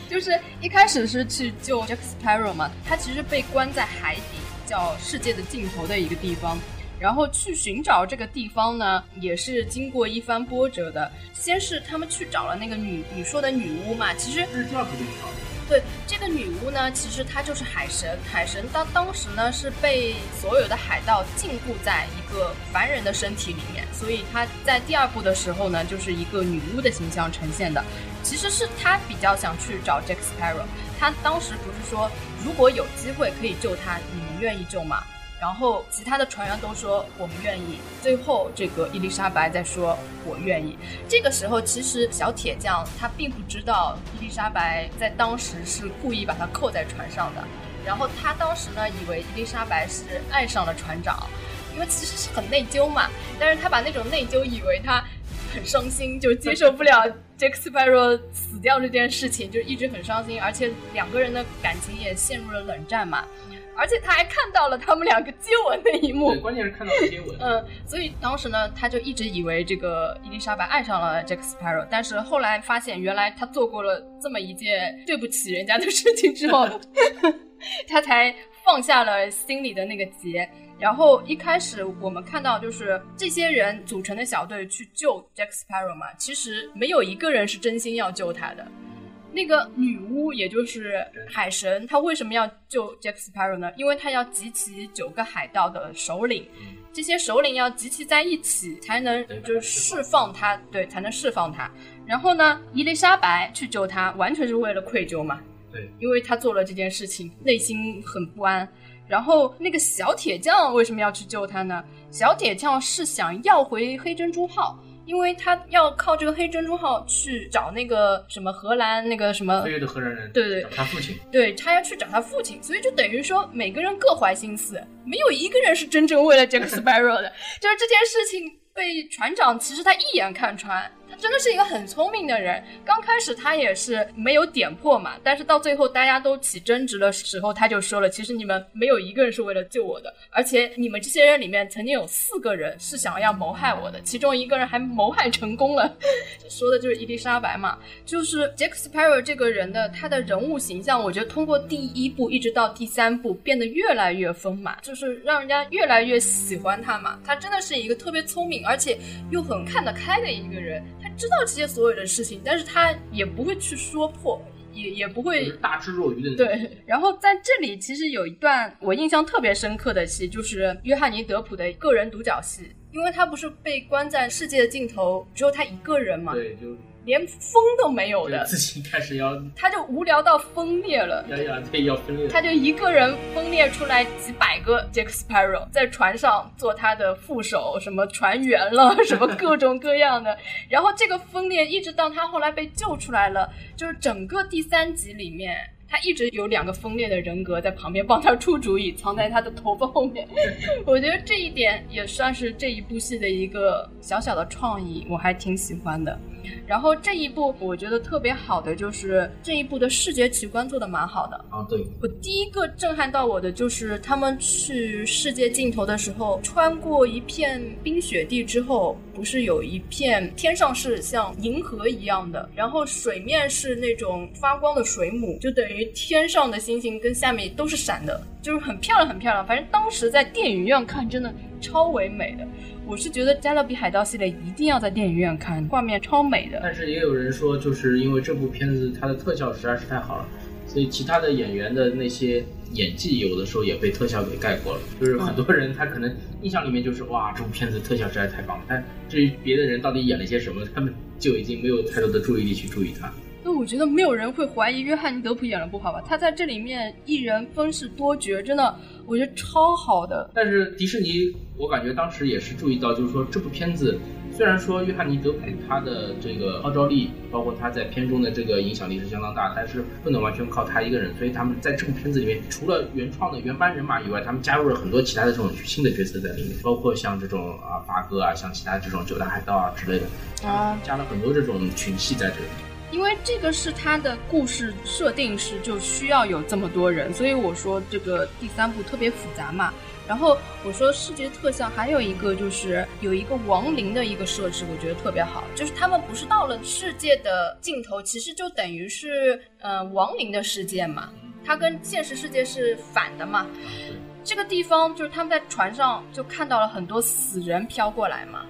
就是一开始是去救 Jack Sparrow 嘛，他其实被关在海底，叫世界的尽头的一个地方。然后去寻找这个地方呢，也是经过一番波折的。先是他们去找了那个女你说的女巫嘛，其实是第二部就找。对，这个女巫呢，其实她就是海神。海神当当时呢是被所有的海盗禁锢在一个凡人的身体里面，所以她在第二部的时候呢，就是一个女巫的形象呈现的。其实是她比较想去找 Jack Sparrow，她当时不是说如果有机会可以救他，你们愿意救吗？然后其他的船员都说我们愿意。最后这个伊丽莎白在说我愿意。这个时候其实小铁匠他并不知道伊丽莎白在当时是故意把他扣在船上的。然后他当时呢以为伊丽莎白是爱上了船长，因为其实是很内疚嘛。但是他把那种内疚以为他很伤心，就接受不了 Jack Sparrow 死掉这件事情，就一直很伤心，而且两个人的感情也陷入了冷战嘛。而且他还看到了他们两个接吻的一幕，对，关键是看到了接吻。嗯，所以当时呢，他就一直以为这个伊丽莎白爱上了 Jack Sparrow，但是后来发现，原来他做过了这么一件对不起人家的事情之后，他才放下了心里的那个结。然后一开始我们看到，就是这些人组成的小队去救 Jack Sparrow 嘛，其实没有一个人是真心要救他的。那个女巫，也就是海神，她为什么要救 Jack Sparrow 呢？因为她要集齐九个海盗的首领，这些首领要集齐在一起，才能就是释放他，对，才能释放他。然后呢，伊丽莎白去救他，完全是为了愧疚嘛，对，因为她做了这件事情，内心很不安。然后那个小铁匠为什么要去救他呢？小铁匠是想要回黑珍珠号。因为他要靠这个黑珍珠号去找那个什么荷兰那个什么，飞跃的荷兰人，对对，找他父亲，对他要去找他父亲，所以就等于说每个人各怀心思，没有一个人是真正为了 Jack Sparrow 的，就是这件事情被船长其实他一眼看穿。他真的是一个很聪明的人。刚开始他也是没有点破嘛，但是到最后大家都起争执的时候，他就说了：“其实你们没有一个人是为了救我的，而且你们这些人里面曾经有四个人是想要谋害我的，其中一个人还谋害成功了。”说的就是伊丽莎白嘛，就是杰克斯· r o w 这个人的他的人物形象，我觉得通过第一部一直到第三部变得越来越丰满，就是让人家越来越喜欢他嘛。他真的是一个特别聪明，而且又很看得开的一个人。他知道这些所有的事情，但是他也不会去说破，也也不会大智若愚的。对。然后在这里其实有一段我印象特别深刻的戏，就是约翰尼·德普的个人独角戏，因为他不是被关在世界的尽头，只有他一个人嘛。对，就。连风都没有的，自己开始要，他就无聊到分裂了。要要对要分裂，他就一个人分裂出来几百个 Jack Sparrow，在船上做他的副手，什么船员了，什么各种各样的。然后这个分裂一直到他后来被救出来了，就是整个第三集里面，他一直有两个分裂的人格在旁边帮他出主意，藏在他的头发后面。我觉得这一点也算是这一部戏的一个小小的创意，我还挺喜欢的。然后这一部我觉得特别好的就是这一部的视觉奇观做的蛮好的啊，对我第一个震撼到我的就是他们去世界尽头的时候，穿过一片冰雪地之后，不是有一片天上是像银河一样的，然后水面是那种发光的水母，就等于天上的星星跟下面都是闪的，就是很漂亮很漂亮。反正当时在电影院看真的超唯美的。我是觉得《加勒比海盗》系列一定要在电影院看，画面超美的。但是也有人说，就是因为这部片子它的特效实在是太好了，所以其他的演员的那些演技有的时候也被特效给盖过了。就是很多人他可能印象里面就是哇，这部片子特效实在太棒了，但至于别的人到底演了些什么，他们就已经没有太多的注意力去注意它。那我觉得没有人会怀疑约翰尼·德普演了不好吧？他在这里面一人分饰多角，真的我觉得超好的。但是迪士尼，我感觉当时也是注意到，就是说这部片子虽然说约翰尼·德普他的这个号召力，包括他在片中的这个影响力是相当大，但是不能完全靠他一个人，所以他们在这部片子里面，除了原创的原班人马以外，他们加入了很多其他的这种新的角色在里面，包括像这种啊发哥啊，像其他这种九大海盗啊之类的，啊，加了很多这种群戏在这里。因为这个是他的故事设定是就需要有这么多人，所以我说这个第三部特别复杂嘛。然后我说视觉特效还有一个就是有一个亡灵的一个设置，我觉得特别好，就是他们不是到了世界的尽头，其实就等于是呃亡灵的世界嘛，它跟现实世界是反的嘛。这个地方就是他们在船上就看到了很多死人飘过来嘛。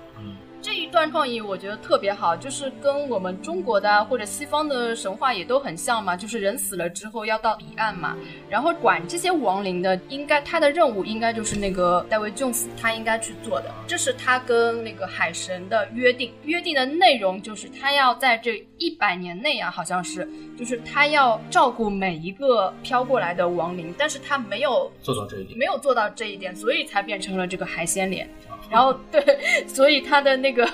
这一段创意我觉得特别好，就是跟我们中国的或者西方的神话也都很像嘛，就是人死了之后要到彼岸嘛，然后管这些亡灵的，应该他的任务应该就是那个戴维·琼斯他应该去做的，这是他跟那个海神的约定，约定的内容就是他要在这一百年内啊，好像是，就是他要照顾每一个飘过来的亡灵，但是他没有做到这一点，没有做到这一点，所以才变成了这个海鲜脸。然后对，所以他的那个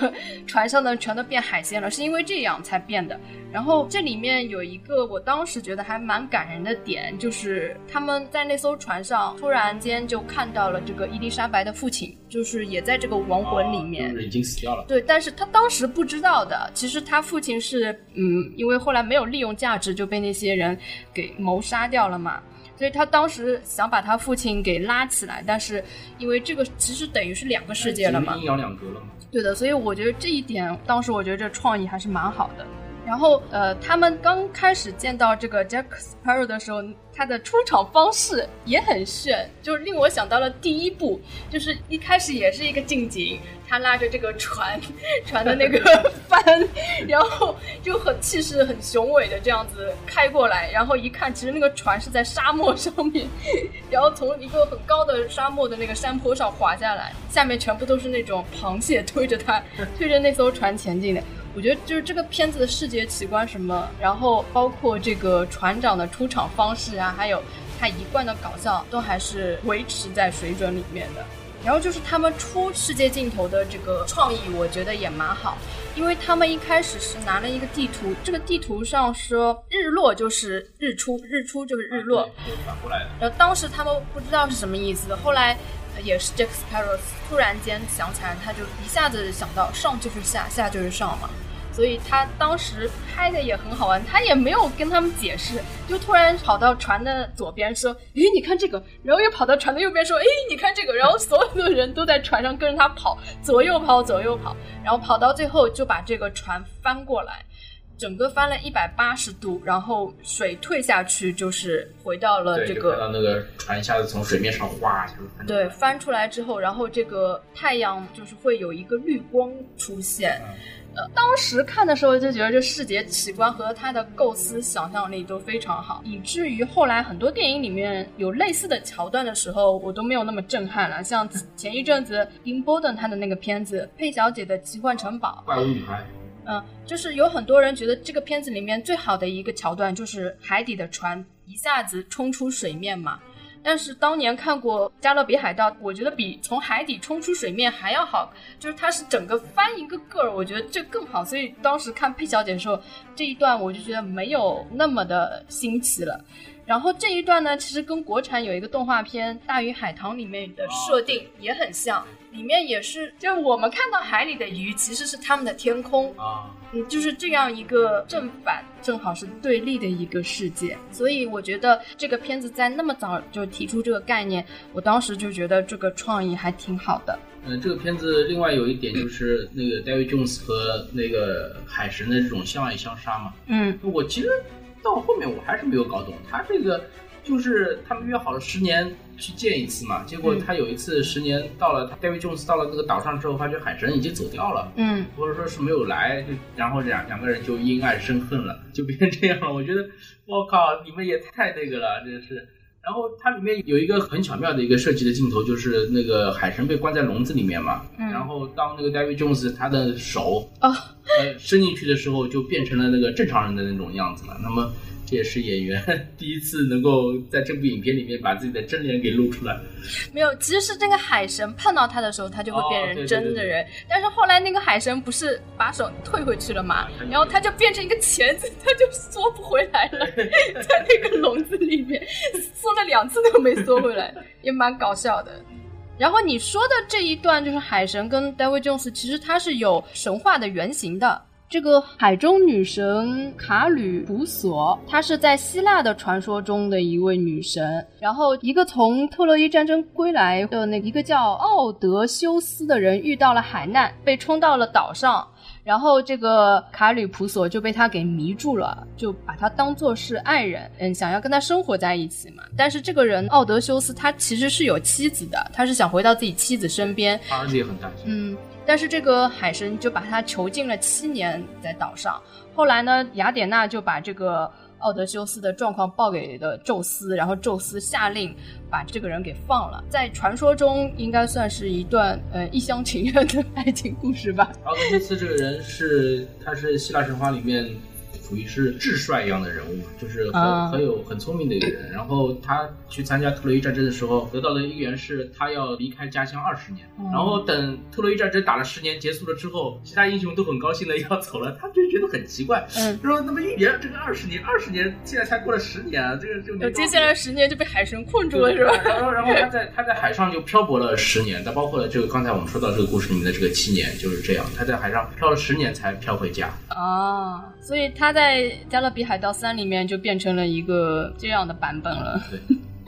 船上的全都变海鲜了，是因为这样才变的。然后这里面有一个我当时觉得还蛮感人的点，就是他们在那艘船上突然间就看到了这个伊丽莎白的父亲，就是也在这个亡魂里面，已经死掉了。对，但是他当时不知道的，其实他父亲是嗯，因为后来没有利用价值就被那些人给谋杀掉了嘛。所以他当时想把他父亲给拉起来，但是因为这个其实等于是两个世界了嘛，阴阳两隔了嘛。对的，所以我觉得这一点，当时我觉得这创意还是蛮好的。然后呃，他们刚开始见到这个 Jack Sparrow 的时候。他的出场方式也很炫，就是令我想到了第一部，就是一开始也是一个近景，他拉着这个船，船的那个 帆，然后就很气势很雄伟的这样子开过来，然后一看，其实那个船是在沙漠上面，然后从一个很高的沙漠的那个山坡上滑下来，下面全部都是那种螃蟹推着他，推着那艘船前进的。我觉得就是这个片子的视觉奇观什么，然后包括这个船长的出场方式啊，还有他一贯的搞笑，都还是维持在水准里面的。然后就是他们出世界尽头的这个创意，我觉得也蛮好，因为他们一开始是拿了一个地图，这个地图上说日落就是日出，日出就是日落，反过来的。然后当时他们不知道是什么意思，后来也是 Jack Sparrow 突然间想起来，他就一下子想到上就是下，下就是上嘛。所以他当时拍的也很好玩，他也没有跟他们解释，就突然跑到船的左边说：“诶，你看这个。”然后又跑到船的右边说：“诶，你看这个。”然后所有的人都在船上跟着他跑，左右跑，左右跑，然后跑到最后就把这个船翻过来，整个翻了一百八十度，然后水退下去，就是回到了这个，看到那个船一下子从水面上哗。对，翻出来之后，然后这个太阳就是会有一个绿光出现。呃，当时看的时候就觉得这视觉奇观和他的构思想象力都非常好，以至于后来很多电影里面有类似的桥段的时候，我都没有那么震撼了。像前一阵子 In Borden 他的那个片子《佩小姐的奇幻城堡》，怪物女孩，嗯，就是有很多人觉得这个片子里面最好的一个桥段就是海底的船一下子冲出水面嘛。但是当年看过《加勒比海盗》，我觉得比从海底冲出水面还要好，就是它是整个翻一个个儿，我觉得这更好。所以当时看佩小姐的时候，这一段我就觉得没有那么的新奇了。然后这一段呢，其实跟国产有一个动画片《大鱼海棠》里面的设定也很像，里面也是，就是我们看到海里的鱼其实是他们的天空啊。嗯，就是这样一个正反正好是对立的一个世界，所以我觉得这个片子在那么早就提出这个概念，我当时就觉得这个创意还挺好的。嗯，这个片子另外有一点就是那个 David Jones 和那个海神的这种相爱相杀嘛。嗯，我其实到后面我还是没有搞懂他这个。就是他们约好了十年去见一次嘛，结果他有一次十年到了，David Jones 到了那个岛上之后，发觉海神已经走掉了，嗯，或者说是没有来，就然后两两个人就因爱生恨了，就变成这样了。我觉得，我靠，你们也太那个了，真是。然后它里面有一个很巧妙的一个设计的镜头，就是那个海神被关在笼子里面嘛，嗯然后当那个 David Jones 他的手哦，呃伸进去的时候，就变成了那个正常人的那种样子了。那么这也是演员 第一次能够在这部影片里面把自己的真脸给露出来。没有，其实是这个海神碰到他的时候，他就会变成哦对对对对真的人。但是后来那个海神不是把手退回去了嘛他，就然后他就变成一个钳子，他就缩不回来了，在那个笼子里面缩了两次都没缩回来，也蛮搞笑的。然后你说的这一段就是海神跟 David Jones，其实他是有神话的原型的。这个海中女神卡吕普索，她是在希腊的传说中的一位女神。然后，一个从特洛伊战争归来的那一个叫奥德修斯的人遇到了海难，被冲到了岛上。然后这个卡吕普索就被他给迷住了，就把他当做是爱人，嗯，想要跟他生活在一起嘛。但是这个人奥德修斯他其实是有妻子的，他是想回到自己妻子身边，他儿子也很担心。嗯，但是这个海神就把他囚禁了七年在岛上。后来呢，雅典娜就把这个奥德修斯的状况报给了宙斯，然后宙斯下令把这个人给放了。在传说中，应该算是一段呃一厢情愿的爱情故事吧。奥德修斯这个人是，他是希腊神话里面属于是智帅一样的人物，就是很、啊很有很聪明的一个人。然后他去参加特洛伊战争的时候，得到的预言是他要离开家乡二十年。嗯然后等特洛伊战争打了十年结束了之后，其他英雄都很高兴的要走了，他就觉得很奇怪，嗯，就说那么预言这个二十年，二十年现在才过了十年啊，这个就接下来十年就被海神困住了，是吧？然后，然后他 在他在海上就漂泊了十年，但包括了这个刚才我们说到这个故事里面的这个七年，就是这样，他在海上漂了十年才漂回家。哦，所以他在《加勒比海盗三》里面就变成了一个这样的版本了。对，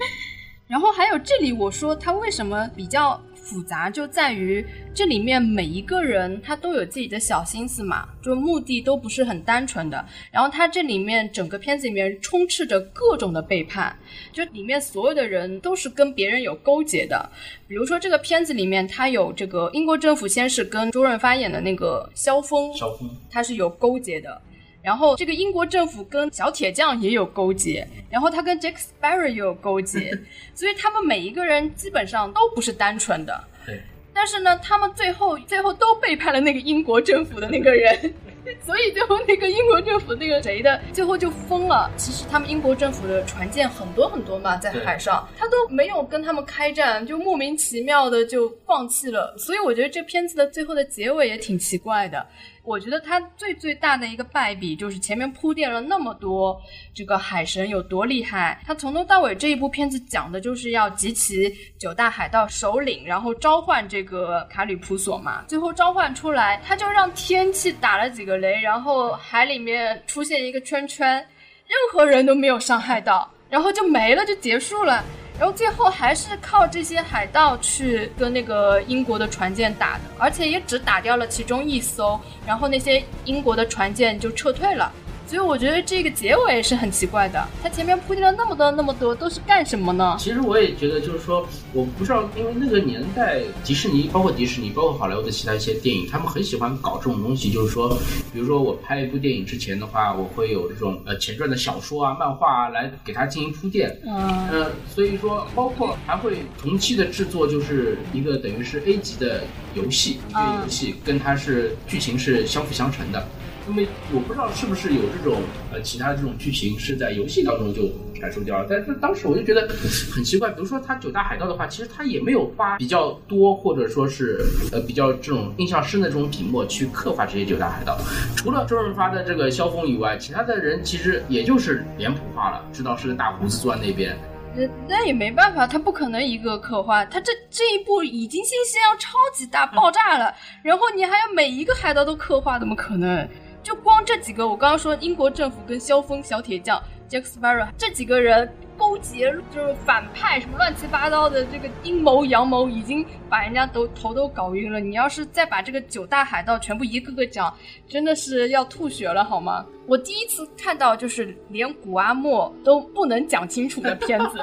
然后还有这里我说它为什么比较复杂，就在于这里面每一个人他都有自己的小心思嘛，就目的都不是很单纯的。然后他这里面整个片子里面充斥着各种的背叛，就里面所有的人都是跟别人有勾结的。比如说这个片子里面，他有这个英国政府先是跟周润发演的那个萧峰，萧峰，他是有勾结的。然后这个英国政府跟小铁匠也有勾结，然后他跟 Jack Sparrow 也有勾结，所以他们每一个人基本上都不是单纯的。对，但是呢，他们最后最后都背叛了那个英国政府的那个人，所以最后那个英国政府那个谁的最后就疯了。其实他们英国政府的船舰很多很多嘛，在海上，他都没有跟他们开战，就莫名其妙的就放弃了。所以我觉得这片子的最后的结尾也挺奇怪的。我觉得它最最大的一个败笔就是前面铺垫了那么多这个海神有多厉害，他从头到尾这一部片子讲的就是要集齐九大海盗首领，然后召唤这个卡吕普索嘛。最后召唤出来，他就让天气打了几个雷，然后海里面出现一个圈圈，任何人都没有伤害到，然后就没了，就结束了。然后最后还是靠这些海盗去跟那个英国的船舰打的，而且也只打掉了其中一艘，然后那些英国的船舰就撤退了。所以我觉得这个结尾是很奇怪的，它前面铺垫了那么多那么多，都是干什么呢？其实我也觉得，就是说，我不知道，因为那个年代，迪士尼，包括迪士尼，包括好莱坞的其他一些电影，他们很喜欢搞这种东西，就是说，比如说我拍一部电影之前的话，我会有这种呃前传的小说啊、漫画啊来给它进行铺垫。嗯呃，所以说，包括还会同期的制作，就是一个等于是 A 级的游戏，一个游戏跟它是剧情是相辅相成的。那么我不知道是不是有这种呃其他的这种剧情是在游戏当中就阐述掉了，但是当时我就觉得很奇怪，比如说他九大海盗的话，其实他也没有花比较多或者说是呃比较这种印象深的这种笔墨去刻画这些九大海盗，除了周润发的这个萧峰以外，其他的人其实也就是脸谱化了，知道是个大胡子坐在那边。呃，那也没办法，他不可能一个刻画，他这这一部已经信息量超级大，爆炸了，然后你还要每一个海盗都刻画，怎么可能？就光这几个，我刚刚说英国政府跟萧峰、小铁匠，Jack Sparrow 这几个人。勾结就是反派什么乱七八糟的这个阴谋阳谋，已经把人家都头都搞晕了。你要是再把这个九大海盗全部一个个讲，真的是要吐血了好吗？我第一次看到就是连古阿莫都不能讲清楚的片子，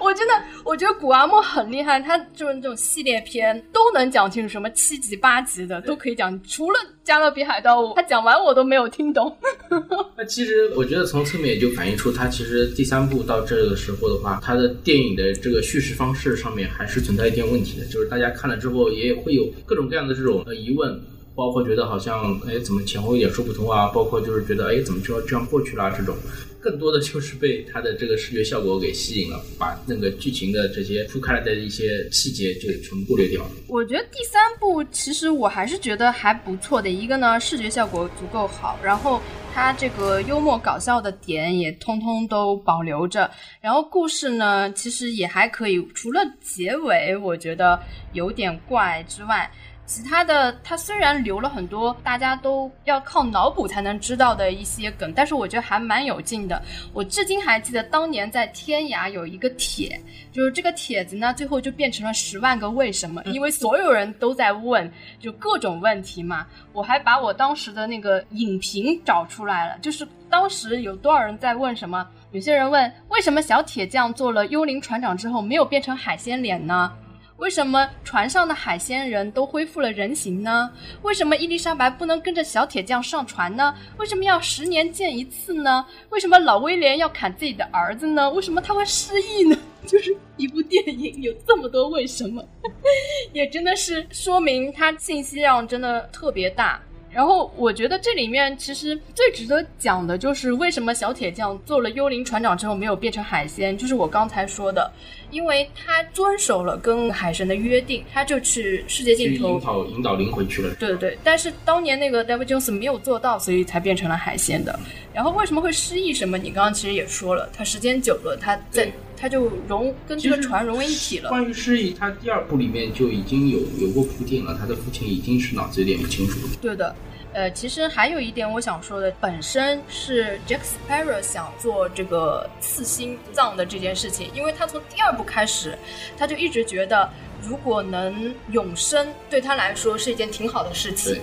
我真的我觉得古阿莫很厉害，他就是那种系列片都能讲清楚，什么七集八集的都可以讲，除了加勒比海盗，他讲完我都没有听懂。那其实我觉得从侧面也就反映出他其实第三。部到这个时候的话，他的电影的这个叙事方式上面还是存在一点问题的，就是大家看了之后也会有各种各样的这种呃疑问，包括觉得好像哎怎么前后有点说不通啊，包括就是觉得哎怎么就要这样过去啦这种，更多的就是被它的这个视觉效果给吸引了，把那个剧情的这些铺开来的一些细节就全部略掉了。我觉得第三部其实我还是觉得还不错的，一个呢视觉效果足够好，然后。它这个幽默搞笑的点也通通都保留着，然后故事呢，其实也还可以，除了结尾我觉得有点怪之外。其他的，它虽然留了很多大家都要靠脑补才能知道的一些梗，但是我觉得还蛮有劲的。我至今还记得当年在天涯有一个帖，就是这个帖子呢，最后就变成了十万个为什么，因为所有人都在问，就各种问题嘛。我还把我当时的那个影评找出来了，就是当时有多少人在问什么？有些人问，为什么小铁匠做了幽灵船长之后没有变成海鲜脸呢？为什么船上的海鲜人都恢复了人形呢？为什么伊丽莎白不能跟着小铁匠上船呢？为什么要十年见一次呢？为什么老威廉要砍自己的儿子呢？为什么他会失忆呢？就是一部电影有这么多为什么，也真的是说明它信息量真的特别大。然后我觉得这里面其实最值得讲的就是为什么小铁匠做了幽灵船长之后没有变成海鲜，就是我刚才说的，因为他遵守了跟海神的约定，他就去世界尽头引导引导灵魂去了。对对对，但是当年那个 David Jones 没有做到，所以才变成了海鲜的。然后为什么会失忆？什么？你刚刚其实也说了，他时间久了，他在他就融跟这个船融为一体了。关于失忆，他第二部里面就已经有有过铺垫了，他的父亲已经是脑子有点不清楚了。对的。呃，其实还有一点我想说的，本身是 Jack Sparrow 想做这个刺心脏的这件事情，因为他从第二部开始，他就一直觉得如果能永生，对他来说是一件挺好的事情。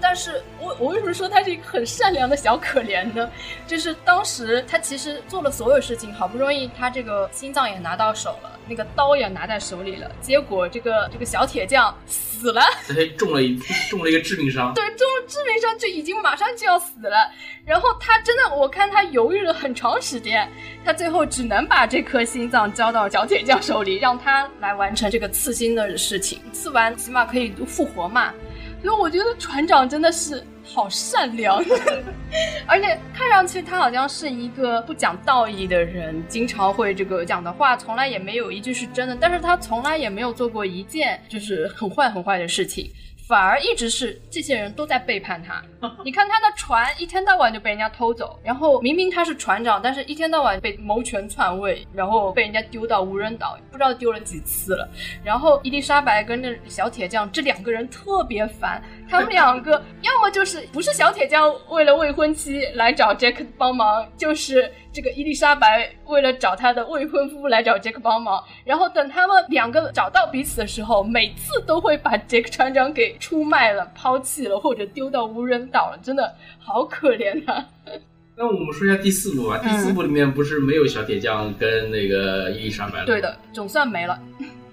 但是我我为什么说他是一个很善良的小可怜呢？就是当时他其实做了所有事情，好不容易他这个心脏也拿到手了，那个刀也拿在手里了，结果这个这个小铁匠死了，他中了一中了一个致命伤，对，中了致命伤就已经马上就要死了。然后他真的，我看他犹豫了很长时间，他最后只能把这颗心脏交到小铁匠手里，让他来完成这个刺心的事情，刺完起码可以复活嘛。所以我觉得船长真的是好善良，而且看上去他好像是一个不讲道义的人，经常会这个讲的话从来也没有一句是真的，但是他从来也没有做过一件就是很坏很坏的事情。反而一直是这些人都在背叛他。你看他的船一天到晚就被人家偷走，然后明明他是船长，但是一天到晚被谋权篡位，然后被人家丢到无人岛，不知道丢了几次了。然后伊丽莎白跟那小铁匠这两个人特别烦，他们两个 要么就是不是小铁匠为了未婚妻来找杰克帮忙，就是。这个伊丽莎白为了找她的未婚夫来找杰克帮忙，然后等他们两个找到彼此的时候，每次都会把杰克船长给出卖了、抛弃了，或者丢到无人岛了，真的好可怜啊！那我们说一下第四部吧。第四部里面不是没有小铁匠跟那个伊丽莎白了？对的，总算没了。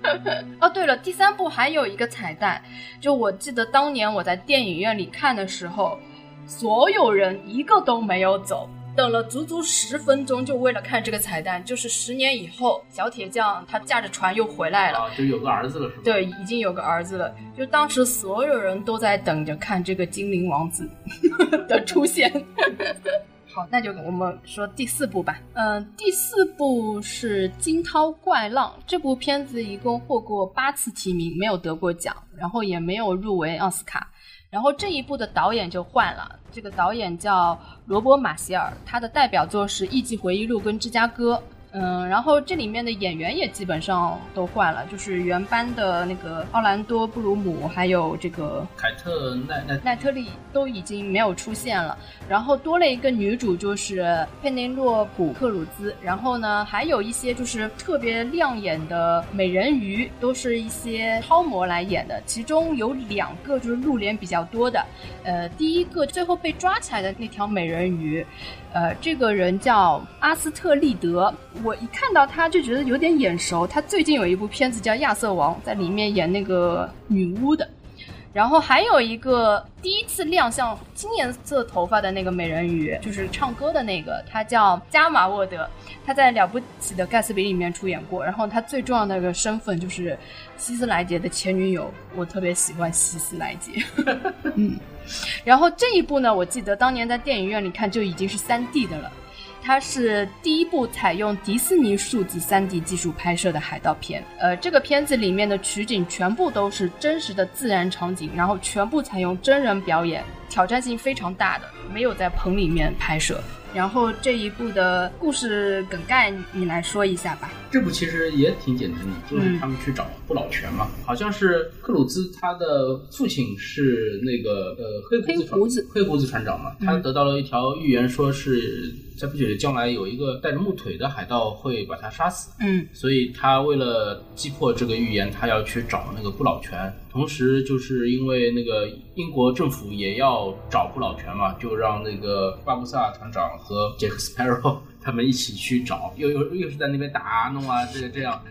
哦，对了，第三部还有一个彩蛋，就我记得当年我在电影院里看的时候，所有人一个都没有走。等了足足十分钟，就为了看这个彩蛋。就是十年以后，小铁匠他驾着船又回来了，就有个儿子了，是吧？对，已经有个儿子了。就当时所有人都在等着看这个精灵王子 的出现。好，那就我们说第四部吧。嗯，第四部是《惊涛怪浪》。这部片子一共获过八次提名，没有得过奖，然后也没有入围奥斯卡。然后这一部的导演就换了，这个导演叫罗伯·马歇尔，他的代表作是《艺伎回忆录》跟《芝加哥》。嗯，然后这里面的演员也基本上都换了，就是原班的那个奥兰多·布鲁姆，还有这个凯特奈奈奈特利都已经没有出现了，然后多了一个女主，就是佩内洛普·克鲁兹，然后呢，还有一些就是特别亮眼的美人鱼，都是一些超模来演的，其中有两个就是露脸比较多的，呃，第一个最后被抓起来的那条美人鱼。呃，这个人叫阿斯特利德，我一看到他就觉得有点眼熟。他最近有一部片子叫《亚瑟王》，在里面演那个女巫的。然后还有一个第一次亮相金颜色头发的那个美人鱼，就是唱歌的那个，他叫加马沃德，他在《了不起的盖茨比》里面出演过。然后他最重要的一个身份就是希斯莱杰的前女友，我特别喜欢希斯莱杰。嗯。然后这一部呢，我记得当年在电影院里看就已经是三 D 的了，它是第一部采用迪士尼数字三 D 技术拍摄的海盗片。呃，这个片子里面的取景全部都是真实的自然场景，然后全部采用真人表演，挑战性非常大的，没有在棚里面拍摄。然后这一部的故事梗概，你来说一下吧。这部其实也挺简单的，就是他们去找不老泉嘛。好像是克鲁兹他的父亲是那个呃黑胡子黑胡子船长嘛，他得到了一条预言，说是在不久的将来有一个带着木腿的海盗会把他杀死。嗯，所以他为了击破这个预言，他要去找那个不老泉。同时，就是因为那个英国政府也要找不老泉嘛，就让那个巴布萨船长和杰克斯派罗他们一起去找，又又又是在那边打弄啊，这这样。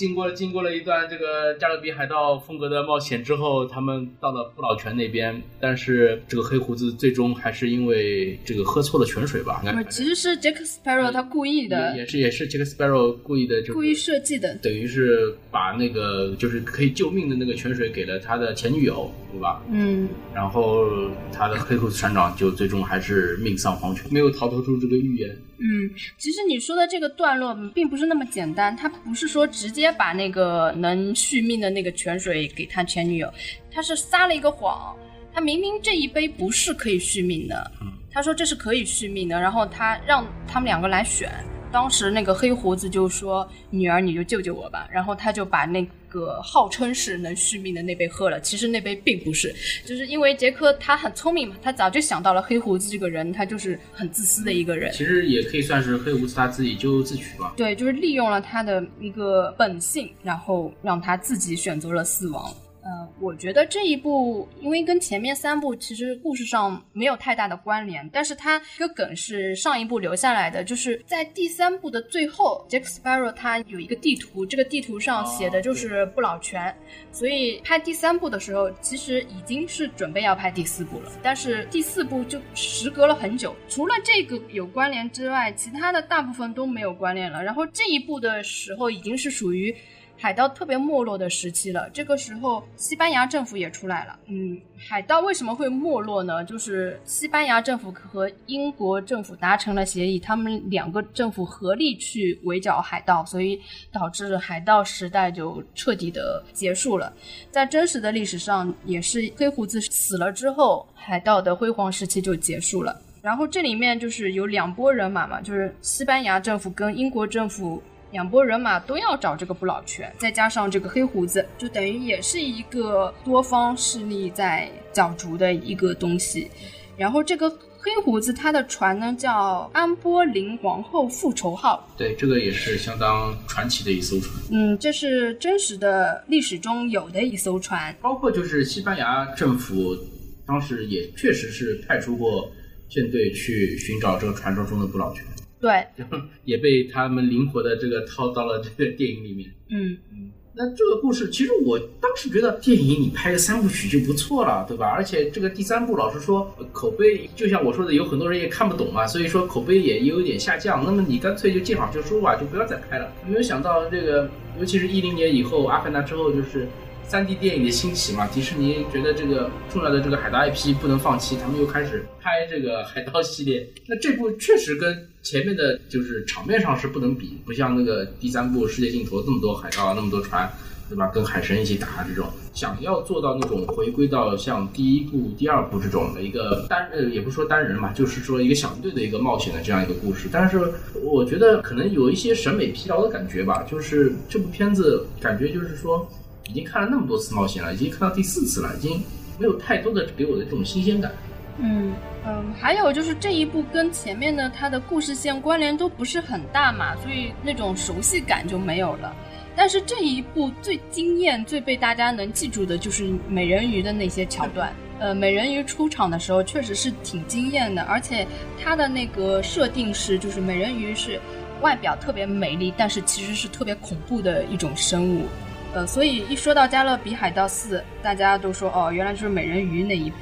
经过经过了一段这个加勒比海盗风格的冒险之后，他们到了不老泉那边，但是这个黑胡子最终还是因为这个喝错了泉水吧？其实是杰克斯派罗他故意的，也是也是杰克斯派罗故意的，故意设计的，等于是把那个就是可以救命的那个泉水给了他的前女友，对吧？嗯，然后他的黑胡子船长就最终还是命丧黄泉，没有逃脱出这个预言。嗯，其实你说的这个段落并不是那么简单，他不是说直接把那个能续命的那个泉水给他前女友，他是撒了一个谎，他明明这一杯不是可以续命的，他说这是可以续命的，然后他让他们两个来选。当时那个黑胡子就说：“女儿，你就救救我吧。”然后他就把那个号称是能续命的那杯喝了。其实那杯并不是，就是因为杰克他很聪明嘛，他早就想到了黑胡子这个人，他就是很自私的一个人。其实也可以算是黑胡子他自己咎由自取吧。对，就是利用了他的一个本性，然后让他自己选择了死亡。呃，我觉得这一部因为跟前面三部其实故事上没有太大的关联，但是它一个梗是上一部留下来的，就是在第三部的最后，Jack Sparrow 他有一个地图，这个地图上写的就是不老泉，所以拍第三部的时候其实已经是准备要拍第四部了，但是第四部就时隔了很久，除了这个有关联之外，其他的大部分都没有关联了。然后这一部的时候已经是属于。海盗特别没落的时期了，这个时候西班牙政府也出来了。嗯，海盗为什么会没落呢？就是西班牙政府和英国政府达成了协议，他们两个政府合力去围剿海盗，所以导致海盗时代就彻底的结束了。在真实的历史上，也是黑胡子死了之后，海盗的辉煌时期就结束了。然后这里面就是有两拨人马嘛，就是西班牙政府跟英国政府。两拨人马都要找这个不老泉，再加上这个黑胡子，就等于也是一个多方势力在角逐的一个东西。然后这个黑胡子他的船呢叫安波林皇后复仇号，对，这个也是相当传奇的一艘船。嗯，这是真实的历史中有的一艘船，包括就是西班牙政府当时也确实是派出过舰队去寻找这个传说中的不老泉。对，也被他们灵活的这个套到了这个电影里面。嗯嗯，那这个故事其实我当时觉得电影你拍个三部曲就不错了，对吧？而且这个第三部老实说口碑，就像我说的，有很多人也看不懂嘛，所以说口碑也有点下降。那么你干脆就见好就收吧，就不要再拍了。没有想到这个，尤其是一零年以后，《阿凡达》之后就是。三 D 电影的兴起嘛，迪士尼觉得这个重要的这个海盗 IP 不能放弃，他们又开始拍这个海盗系列。那这部确实跟前面的就是场面上是不能比，不像那个第三部《世界尽头》那么多海盗，那么多船。对吧？跟海神一起打这种，想要做到那种回归到像第一部、第二部这种的一个单呃，也不说单人嘛，就是说一个小队的一个冒险的这样一个故事。但是我觉得可能有一些审美疲劳的感觉吧，就是这部片子感觉就是说已经看了那么多次冒险了，已经看到第四次了，已经没有太多的给我的这种新鲜感。嗯嗯，还有就是这一部跟前面的它的故事线关联都不是很大嘛，所以那种熟悉感就没有了。但是这一部最惊艳、最被大家能记住的就是美人鱼的那些桥段。呃，美人鱼出场的时候确实是挺惊艳的，而且它的那个设定是，就是美人鱼是外表特别美丽，但是其实是特别恐怖的一种生物。呃，所以一说到《加勒比海盗四》，大家都说哦，原来就是美人鱼那一部。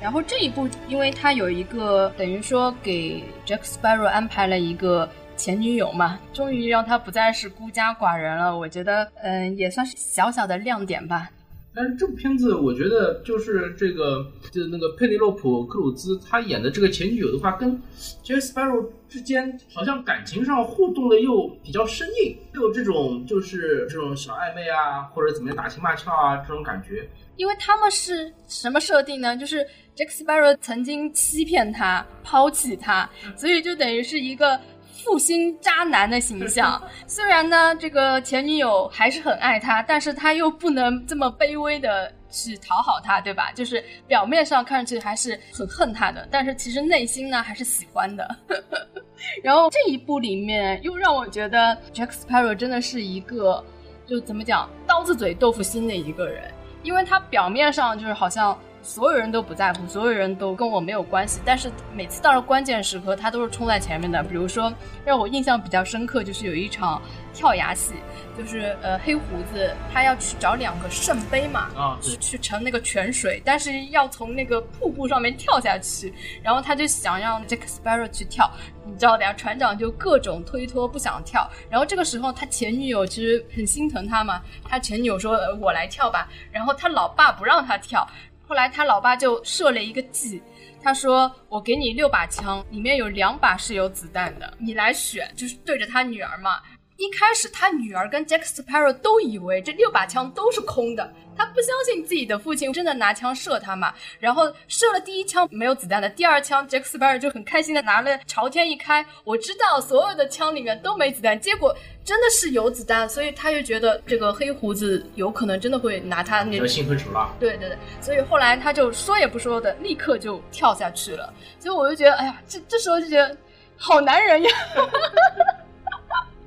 然后这一部，因为它有一个等于说给 Jack Sparrow 安排了一个。前女友嘛，终于让他不再是孤家寡人了。我觉得，嗯，也算是小小的亮点吧。但是这部片子，我觉得就是这个，就是那个佩内洛普·克鲁兹他演的这个前女友的话，跟 j a s p a r r o w 之间好像感情上互动的又比较生硬，又有这种就是这种小暧昧啊，或者怎么样打情骂俏啊这种感觉。因为他们是什么设定呢？就是 Jack Sparrow 曾经欺骗他、抛弃他，所以就等于是一个。负心渣男的形象，虽然呢，这个前女友还是很爱他，但是他又不能这么卑微的去讨好他，对吧？就是表面上看上去还是很恨他的，但是其实内心呢还是喜欢的。然后这一部里面又让我觉得 Jack Sparrow 真的是一个，就怎么讲，刀子嘴豆腐心的一个人，因为他表面上就是好像。所有人都不在乎，所有人都跟我没有关系。但是每次到了关键时刻，他都是冲在前面的。比如说，让我印象比较深刻，就是有一场跳崖戏，就是呃黑胡子他要去找两个圣杯嘛，啊，是去盛那个泉水，但是要从那个瀑布上面跳下去。然后他就想让 Jack Sparrow 去跳，你知道的呀，船长就各种推脱不想跳。然后这个时候他前女友其实很心疼他嘛，他前女友说我来跳吧，然后他老爸不让他跳。后来他老爸就设了一个计，他说：“我给你六把枪，里面有两把是有子弹的，你来选，就是对着他女儿嘛。”一开始，他女儿跟 Jack Sparrow 都以为这六把枪都是空的，他不相信自己的父亲真的拿枪射他嘛。然后射了第一枪没有子弹的，第二枪 Jack Sparrow 就很开心的拿了朝天一开，我知道所有的枪里面都没子弹，结果真的是有子弹，所以他就觉得这个黑胡子有可能真的会拿他那心狠手辣。对对对，所以后来他就说也不说的，立刻就跳下去了。所以我就觉得，哎呀，这这时候就觉得好男人呀。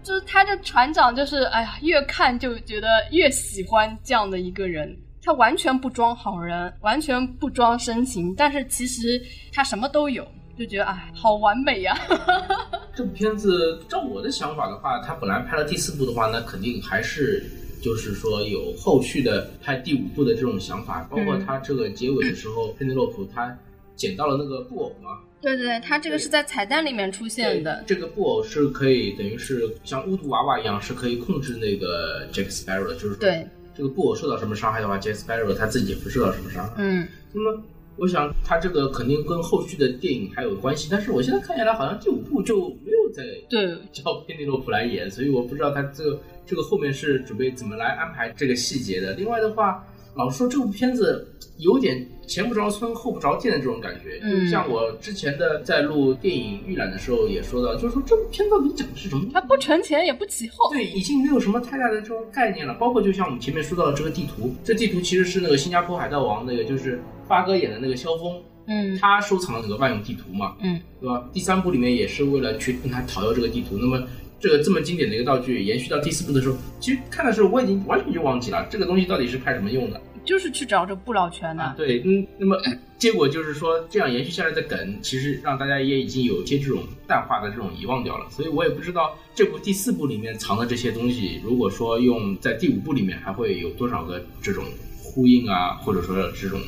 就是他这船长，就是哎呀，越看就觉得越喜欢这样的一个人。他完全不装好人，完全不装深情，但是其实他什么都有，就觉得哎，好完美呀。这部片子照我的想法的话，他本来拍了第四部的话，那肯定还是就是说有后续的拍第五部的这种想法。包括他这个结尾的时候，佩内洛普他捡到了那个布偶吗。对对，它这个是在彩蛋里面出现的。这个布偶是可以，等于是像巫毒娃娃一样，是可以控制那个 Jack Sparrow 的。就是对这个布偶受到什么伤害的话，Jack Sparrow 他自己也不受到什么伤害。嗯。那么，我想他这个肯定跟后续的电影还有关系。但是我现在看下来，好像第五部就没有在对 叫佩内洛普来演，所以我不知道他这个这个后面是准备怎么来安排这个细节的。另外的话，老实说，这部片子。有点前不着村后不着店的这种感觉，就像我之前的在录电影预览的时候也说到，就是说这部片到底讲的是什么？它不存前也不起后，对，已经没有什么太大的这种概念了。包括就像我们前面说到的这个地图，这地图其实是那个新加坡海盗王那个就是发哥演的那个萧峰，嗯，他收藏的那个万用地图嘛，嗯，对吧？第三部里面也是为了去跟他讨要这个地图。那么这个这么经典的一个道具，延续到第四部的时候，其实看的时候我已经完全就忘记了这个东西到底是派什么用的。就是去找这不老泉的，对，嗯，那么结果就是说，这样延续下来的梗，其实让大家也已经有些这种淡化的这种遗忘掉了。所以我也不知道这部第四部里面藏的这些东西，如果说用在第五部里面，还会有多少个这种呼应啊，或者说这种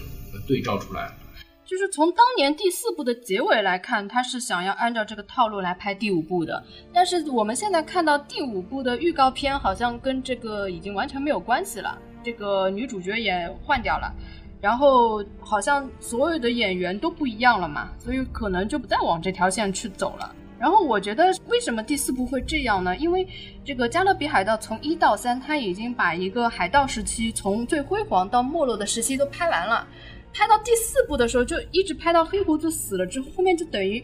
对照出来。就是从当年第四部的结尾来看，他是想要按照这个套路来拍第五部的。但是我们现在看到第五部的预告片，好像跟这个已经完全没有关系了。这个女主角也换掉了，然后好像所有的演员都不一样了嘛，所以可能就不再往这条线去走了。然后我觉得为什么第四部会这样呢？因为这个《加勒比海盗》从一到三，它已经把一个海盗时期从最辉煌到没落的时期都拍完了，拍到第四部的时候就一直拍到黑胡子死了之后，后面就等于。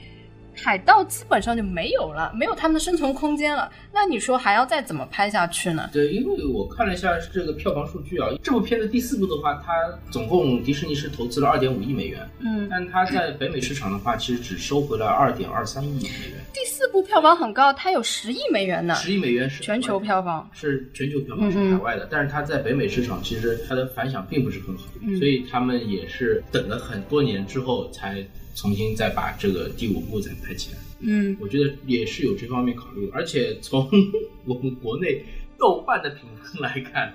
海盗基本上就没有了，没有他们的生存空间了。那你说还要再怎么拍下去呢？对，因为我看了一下这个票房数据啊，这部片子第四部的话，它总共迪士尼是投资了二点五亿美元，嗯，但它在北美市场的话，其实只收回了二点二三亿美元。第四部票房很高，它有十亿美元呢。十亿美元是全球票房，是全球票房是海外的，但是它在北美市场其实它的反响并不是很好，所以他们也是等了很多年之后才。重新再把这个第五部再拍起来，嗯，我觉得也是有这方面考虑的，而且从 我们国内豆瓣的评分来看。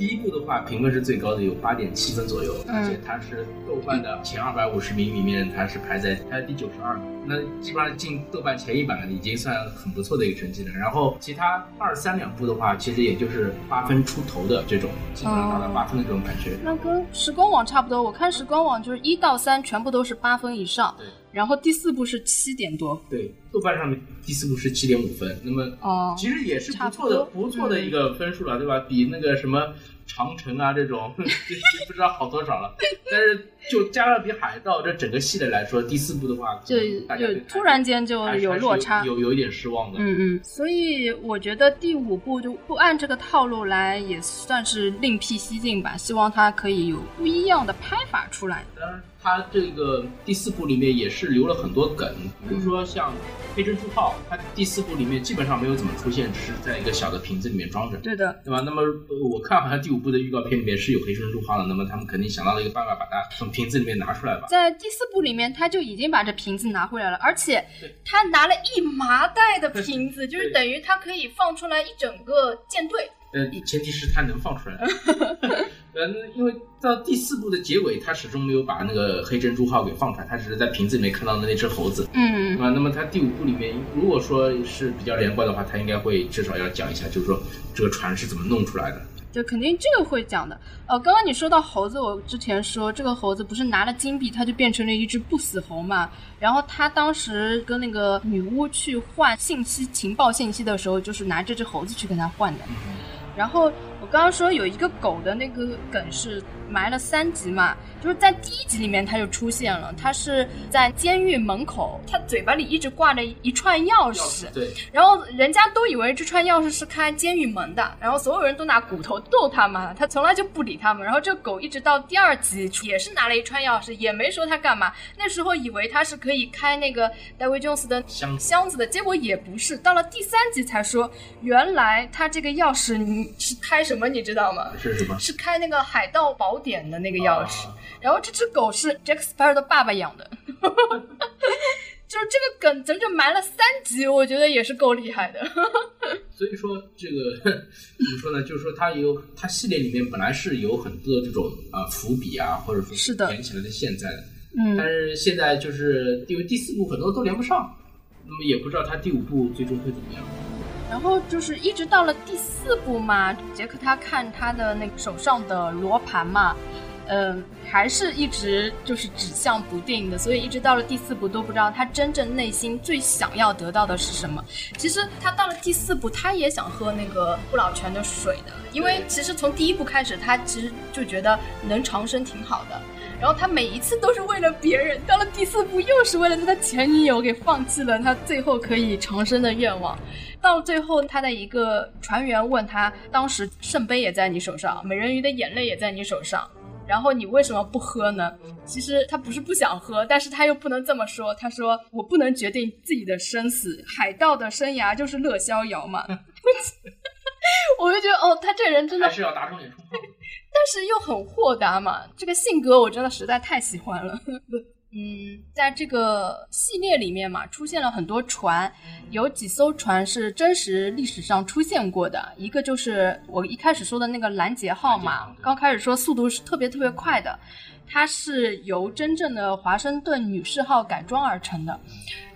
第一部的话，评分是最高的，有八点七分左右，而且它是豆瓣的前二百五十名里面，它是排在排在第九十二名，那基本上进豆瓣前一百已经算很不错的一个成绩了。然后其他二三两部的话，其实也就是八分出头的这种，基本上达到八分的这种感觉。那跟时光网差不多，我看时光网就是一到三全部都是八分以上，对，然后第四部是七点多，对，豆瓣上面第四部是七点五分，那么哦，其实也是不错的不错的一个分数了，对吧？比那个什么。长城啊，这种 不知道好多少了。但是就加勒比海盗这整个系列来说，第四部的话，就就突然间就有落差，有有一点失望的。嗯嗯。所以我觉得第五部就不按这个套路来，也算是另辟蹊径吧。希望它可以有不一样的拍法出来。当然，它这个第四部里面也是留了很多梗，比如说像。黑珍珠号，它第四部里面基本上没有怎么出现，只是在一个小的瓶子里面装着。对的，对吧？那么我看好像第五部的预告片里面是有黑珍珠号的，那么他们肯定想到了一个办法，把它从瓶子里面拿出来吧。在第四部里面，他就已经把这瓶子拿回来了，而且他拿了一麻袋的瓶子，就是等于他可以放出来一整个舰队。呃，前提是他能放出来。嗯，因为到第四部的结尾，他始终没有把那个黑珍珠号给放出来，他只是在瓶子里面看到的那只猴子。嗯，啊，那么他第五部里面，如果说是比较连贯的话，他应该会至少要讲一下，就是说这个船是怎么弄出来的。就肯定这个会讲的。呃，刚刚你说到猴子，我之前说这个猴子不是拿了金币，它就变成了一只不死猴嘛。然后他当时跟那个女巫去换信息、情报信息的时候，就是拿这只猴子去跟他换的。然后我刚刚说有一个狗的那个梗是埋了三集嘛，就是在第一集里面他就出现了，他是在监狱门口，他嘴巴里一直挂着一串钥匙，对，然后人家都以为这串钥匙是开监狱门的，然后所有人都拿骨头逗他嘛，他从来就不理他们，然后这狗一直到第二集也是拿了一串钥匙，也没说他干嘛，那时候以为他是可以开那个戴维·琼斯的箱箱子的，结果也不是，到了第三集才说，原来他这个钥匙你。是开什么你知道吗？是什么？是开那个海盗宝典的那个钥匙。然后这只狗是 Jack Sparrow 的爸爸养的，就是这个梗整整埋了三集，我觉得也是够厉害的。所以说这个 怎么说呢？就是说它有它系列里面本来是有很多这种啊伏笔啊，或者说是的连起来的现在的，嗯，但是现在就是因为第四部很多都连不上，那么也不知道他第五部最终会怎么样。然后就是一直到了第四部嘛，杰克他看他的那个手上的罗盘嘛，嗯，还是一直就是指向不定的，所以一直到了第四部都不知道他真正内心最想要得到的是什么。其实他到了第四部，他也想喝那个不老泉的水的，因为其实从第一部开始，他其实就觉得能长生挺好的。然后他每一次都是为了别人，到了第四部又是为了他的前女友给放弃了他最后可以长生的愿望。到最后，他的一个船员问他：“当时圣杯也在你手上，美人鱼的眼泪也在你手上，然后你为什么不喝呢？”其实他不是不想喝，但是他又不能这么说。他说：“我不能决定自己的生死，海盗的生涯就是乐逍遥嘛。” 我就觉得，哦，他这人真的还是要打肿脸充胖子，但是又很豁达嘛。这个性格我真的实在太喜欢了。嗯，在这个系列里面嘛，出现了很多船，有几艘船是真实历史上出现过的。一个就是我一开始说的那个拦截号嘛，刚开始说速度是特别特别快的，它是由真正的华盛顿女士号改装而成的。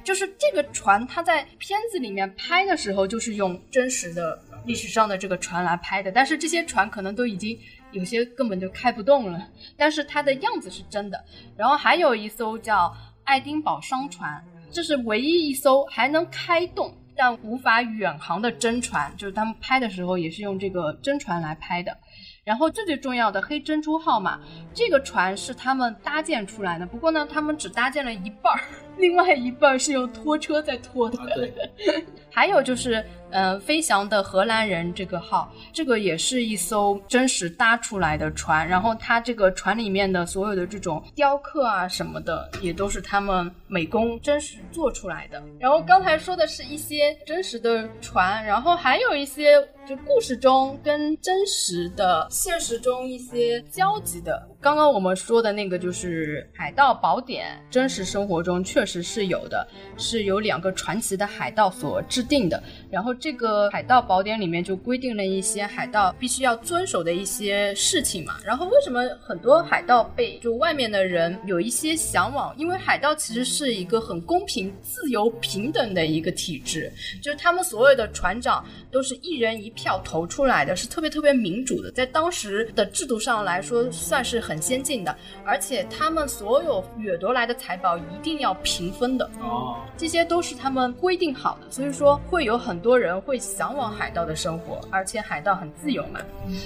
就是这个船，它在片子里面拍的时候就是用真实的历史上的这个船来拍的。但是这些船可能都已经有些根本就开不动了，但是它的样子是真的。然后还有一艘叫爱丁堡商船，这是唯一一艘还能开动但无法远航的真船，就是他们拍的时候也是用这个真船来拍的。然后最最重要的黑珍珠号嘛，这个船是他们搭建出来的，不过呢，他们只搭建了一半儿，另外一半是用拖车在拖的。对，还有就是，嗯、飞翔的荷兰人这个号，这个也是一艘真实搭出来的船，然后它这个船里面的所有的这种雕刻啊什么的，也都是他们美工真实做出来的。然后刚才说的是一些真实的船，然后还有一些就故事中跟真实的现实中一些交集的。刚刚我们说的那个就是《海盗宝典》，真实生活中确实是有的，是由两个传奇的海盗所制定的。然后这个《海盗宝典》里面就规定了一些海盗必须要遵守的一些事情嘛。然后为什么很多海盗被就外面的人有一些向往？因为海盗其实是一个很公平、自由、平等的一个体制，就是他们所有的船长都是一人一票投出来的，是特别特别民主的，在当时的制度上来说算是很先进的。而且他们所有掠夺来的财宝一定要平分的。哦，这些都是他们规定好的，所以说会有很多人会向往海盗的生活，而且海盗很自由嘛。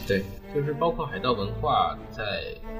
对，就是包括海盗文化在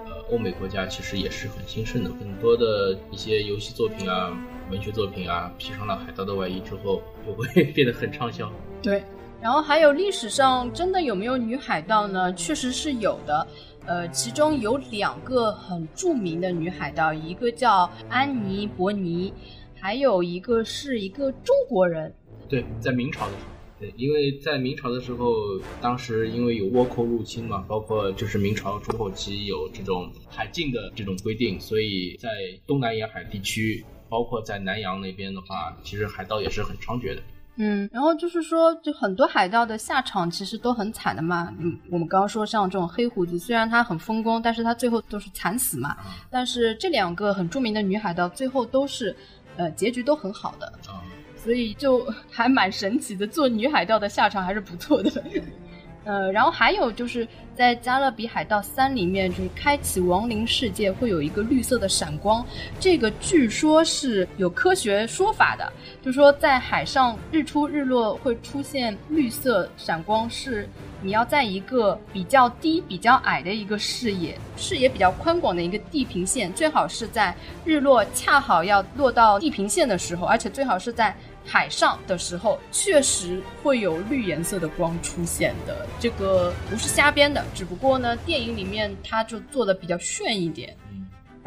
呃欧美国家其实也是很兴盛的，很多的一些游戏作品啊、文学作品啊，披上了海盗的外衣之后，就会 变得很畅销。对，然后还有历史上真的有没有女海盗呢？确实是有的。呃，其中有两个很著名的女海盗，一个叫安妮·伯尼，还有一个是一个中国人。对，在明朝的时候。对，因为在明朝的时候，当时因为有倭寇入侵嘛，包括就是明朝中后期有这种海禁的这种规定，所以在东南沿海地区，包括在南洋那边的话，其实海盗也是很猖獗的。嗯，然后就是说，就很多海盗的下场其实都很惨的嘛。嗯，我们刚刚说像这种黑胡子，虽然他很风光，但是他最后都是惨死嘛。但是这两个很著名的女海盗最后都是，呃，结局都很好的，啊、所以就 还蛮神奇的。做女海盗的下场还是不错的。呃，然后还有就是在《加勒比海盗三》里面，就是开启亡灵世界会有一个绿色的闪光，这个据说是有科学说法的，就是说在海上日出日落会出现绿色闪光，是你要在一个比较低、比较矮的一个视野、视野比较宽广的一个地平线，最好是在日落恰好要落到地平线的时候，而且最好是在。海上的时候，确实会有绿颜色的光出现的，这个不是瞎编的，只不过呢，电影里面它就做的比较炫一点。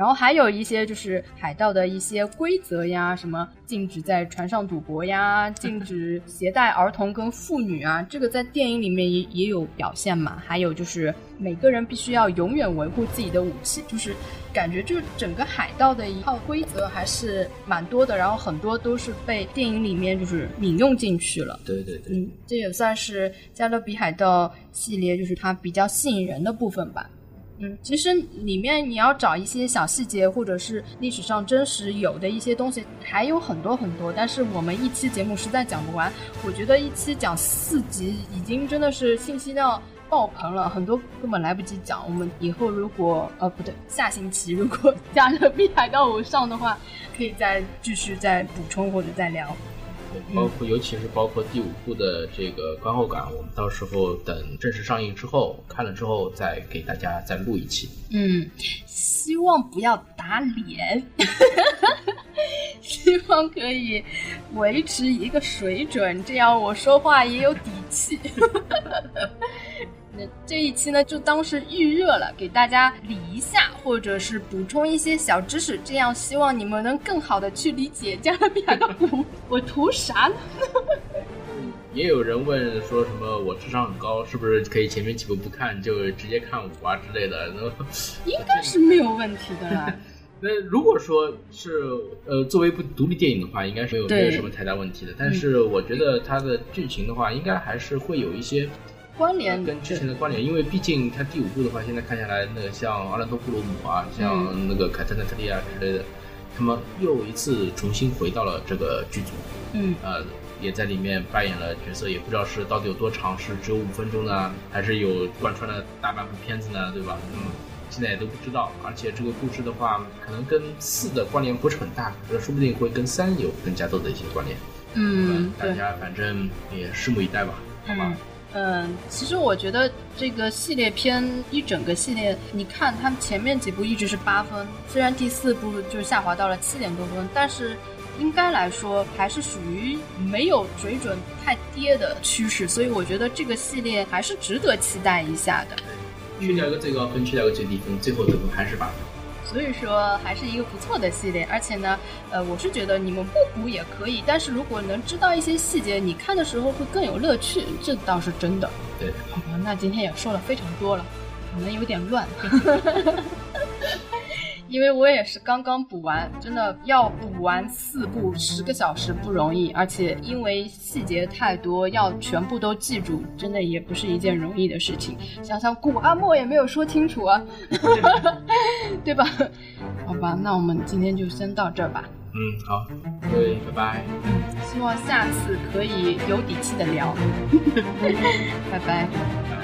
然后还有一些就是海盗的一些规则呀，什么禁止在船上赌博呀，禁止携带儿童跟妇女啊，这个在电影里面也也有表现嘛。还有就是每个人必须要永远维护自己的武器，就是感觉就是整个海盗的一套规则还是蛮多的，然后很多都是被电影里面就是引用进去了。对对对，嗯，这也算是《加勒比海盗》系列就是它比较吸引人的部分吧。嗯，其实里面你要找一些小细节，或者是历史上真实有的一些东西，还有很多很多。但是我们一期节目实在讲不完，我觉得一期讲四集已经真的是信息量爆棚了，很多根本来不及讲。我们以后如果呃不对，下星期如果 加勒比海盗五上的话，可以再继续再补充或者再聊。包括尤其是包括第五部的这个观后感，我们到时候等正式上映之后看了之后，再给大家再录一期。嗯，希望不要打脸，希望可以维持一个水准，这样我说话也有底气。那这一期呢，就当是预热了，给大家理一下，或者是补充一些小知识，这样希望你们能更好的去理解加勒比海盗五。我图啥呢？也有人问说什么我智商很高，是不是可以前面几部不看就直接看五啊之类的？应该是没有问题的啦。那如果说是呃作为一部独立电影的话，应该是没有没有什么太大问题的。但是我觉得它的剧情的话，应该还是会有一些。关联跟之前的关联，因为毕竟它第五部的话，现在看下来，那个像阿兰多布鲁姆啊，像那个凯特纳特利啊之类的，他们又一次重新回到了这个剧组。嗯，呃，也在里面扮演了角色，也不知道是到底有多长，是只有五分钟呢，还是有贯穿了大半部片子呢，对吧？嗯，现在也都不知道。而且这个故事的话，可能跟四的关联不是很大，这说不定会跟三有更加多的一些关联。嗯，大家反正也拭目以待吧，好吧？嗯，嗯其实我觉得这个系列片一整个系列，你看它前面几部一直是八分，虽然第四部就下滑到了七点多分，但是应该来说还是属于没有水准太跌的趋势，所以我觉得这个系列还是值得期待一下的。去掉一个最高分，去掉一个最低分，最后得分还是八分。所以说还是一个不错的系列，而且呢，呃，我是觉得你们不补也可以，但是如果能知道一些细节，你看的时候会更有乐趣，这倒是真的。对，好吧，那今天也说了非常多了，可能有点乱。因为我也是刚刚补完，真的要补完四部十个小时不容易，而且因为细节太多，要全部都记住，真的也不是一件容易的事情。想想古阿莫也没有说清楚啊，对吧？好吧，那我们今天就先到这儿吧。嗯，好，各位，拜拜。嗯，希望下次可以有底气的聊。拜拜。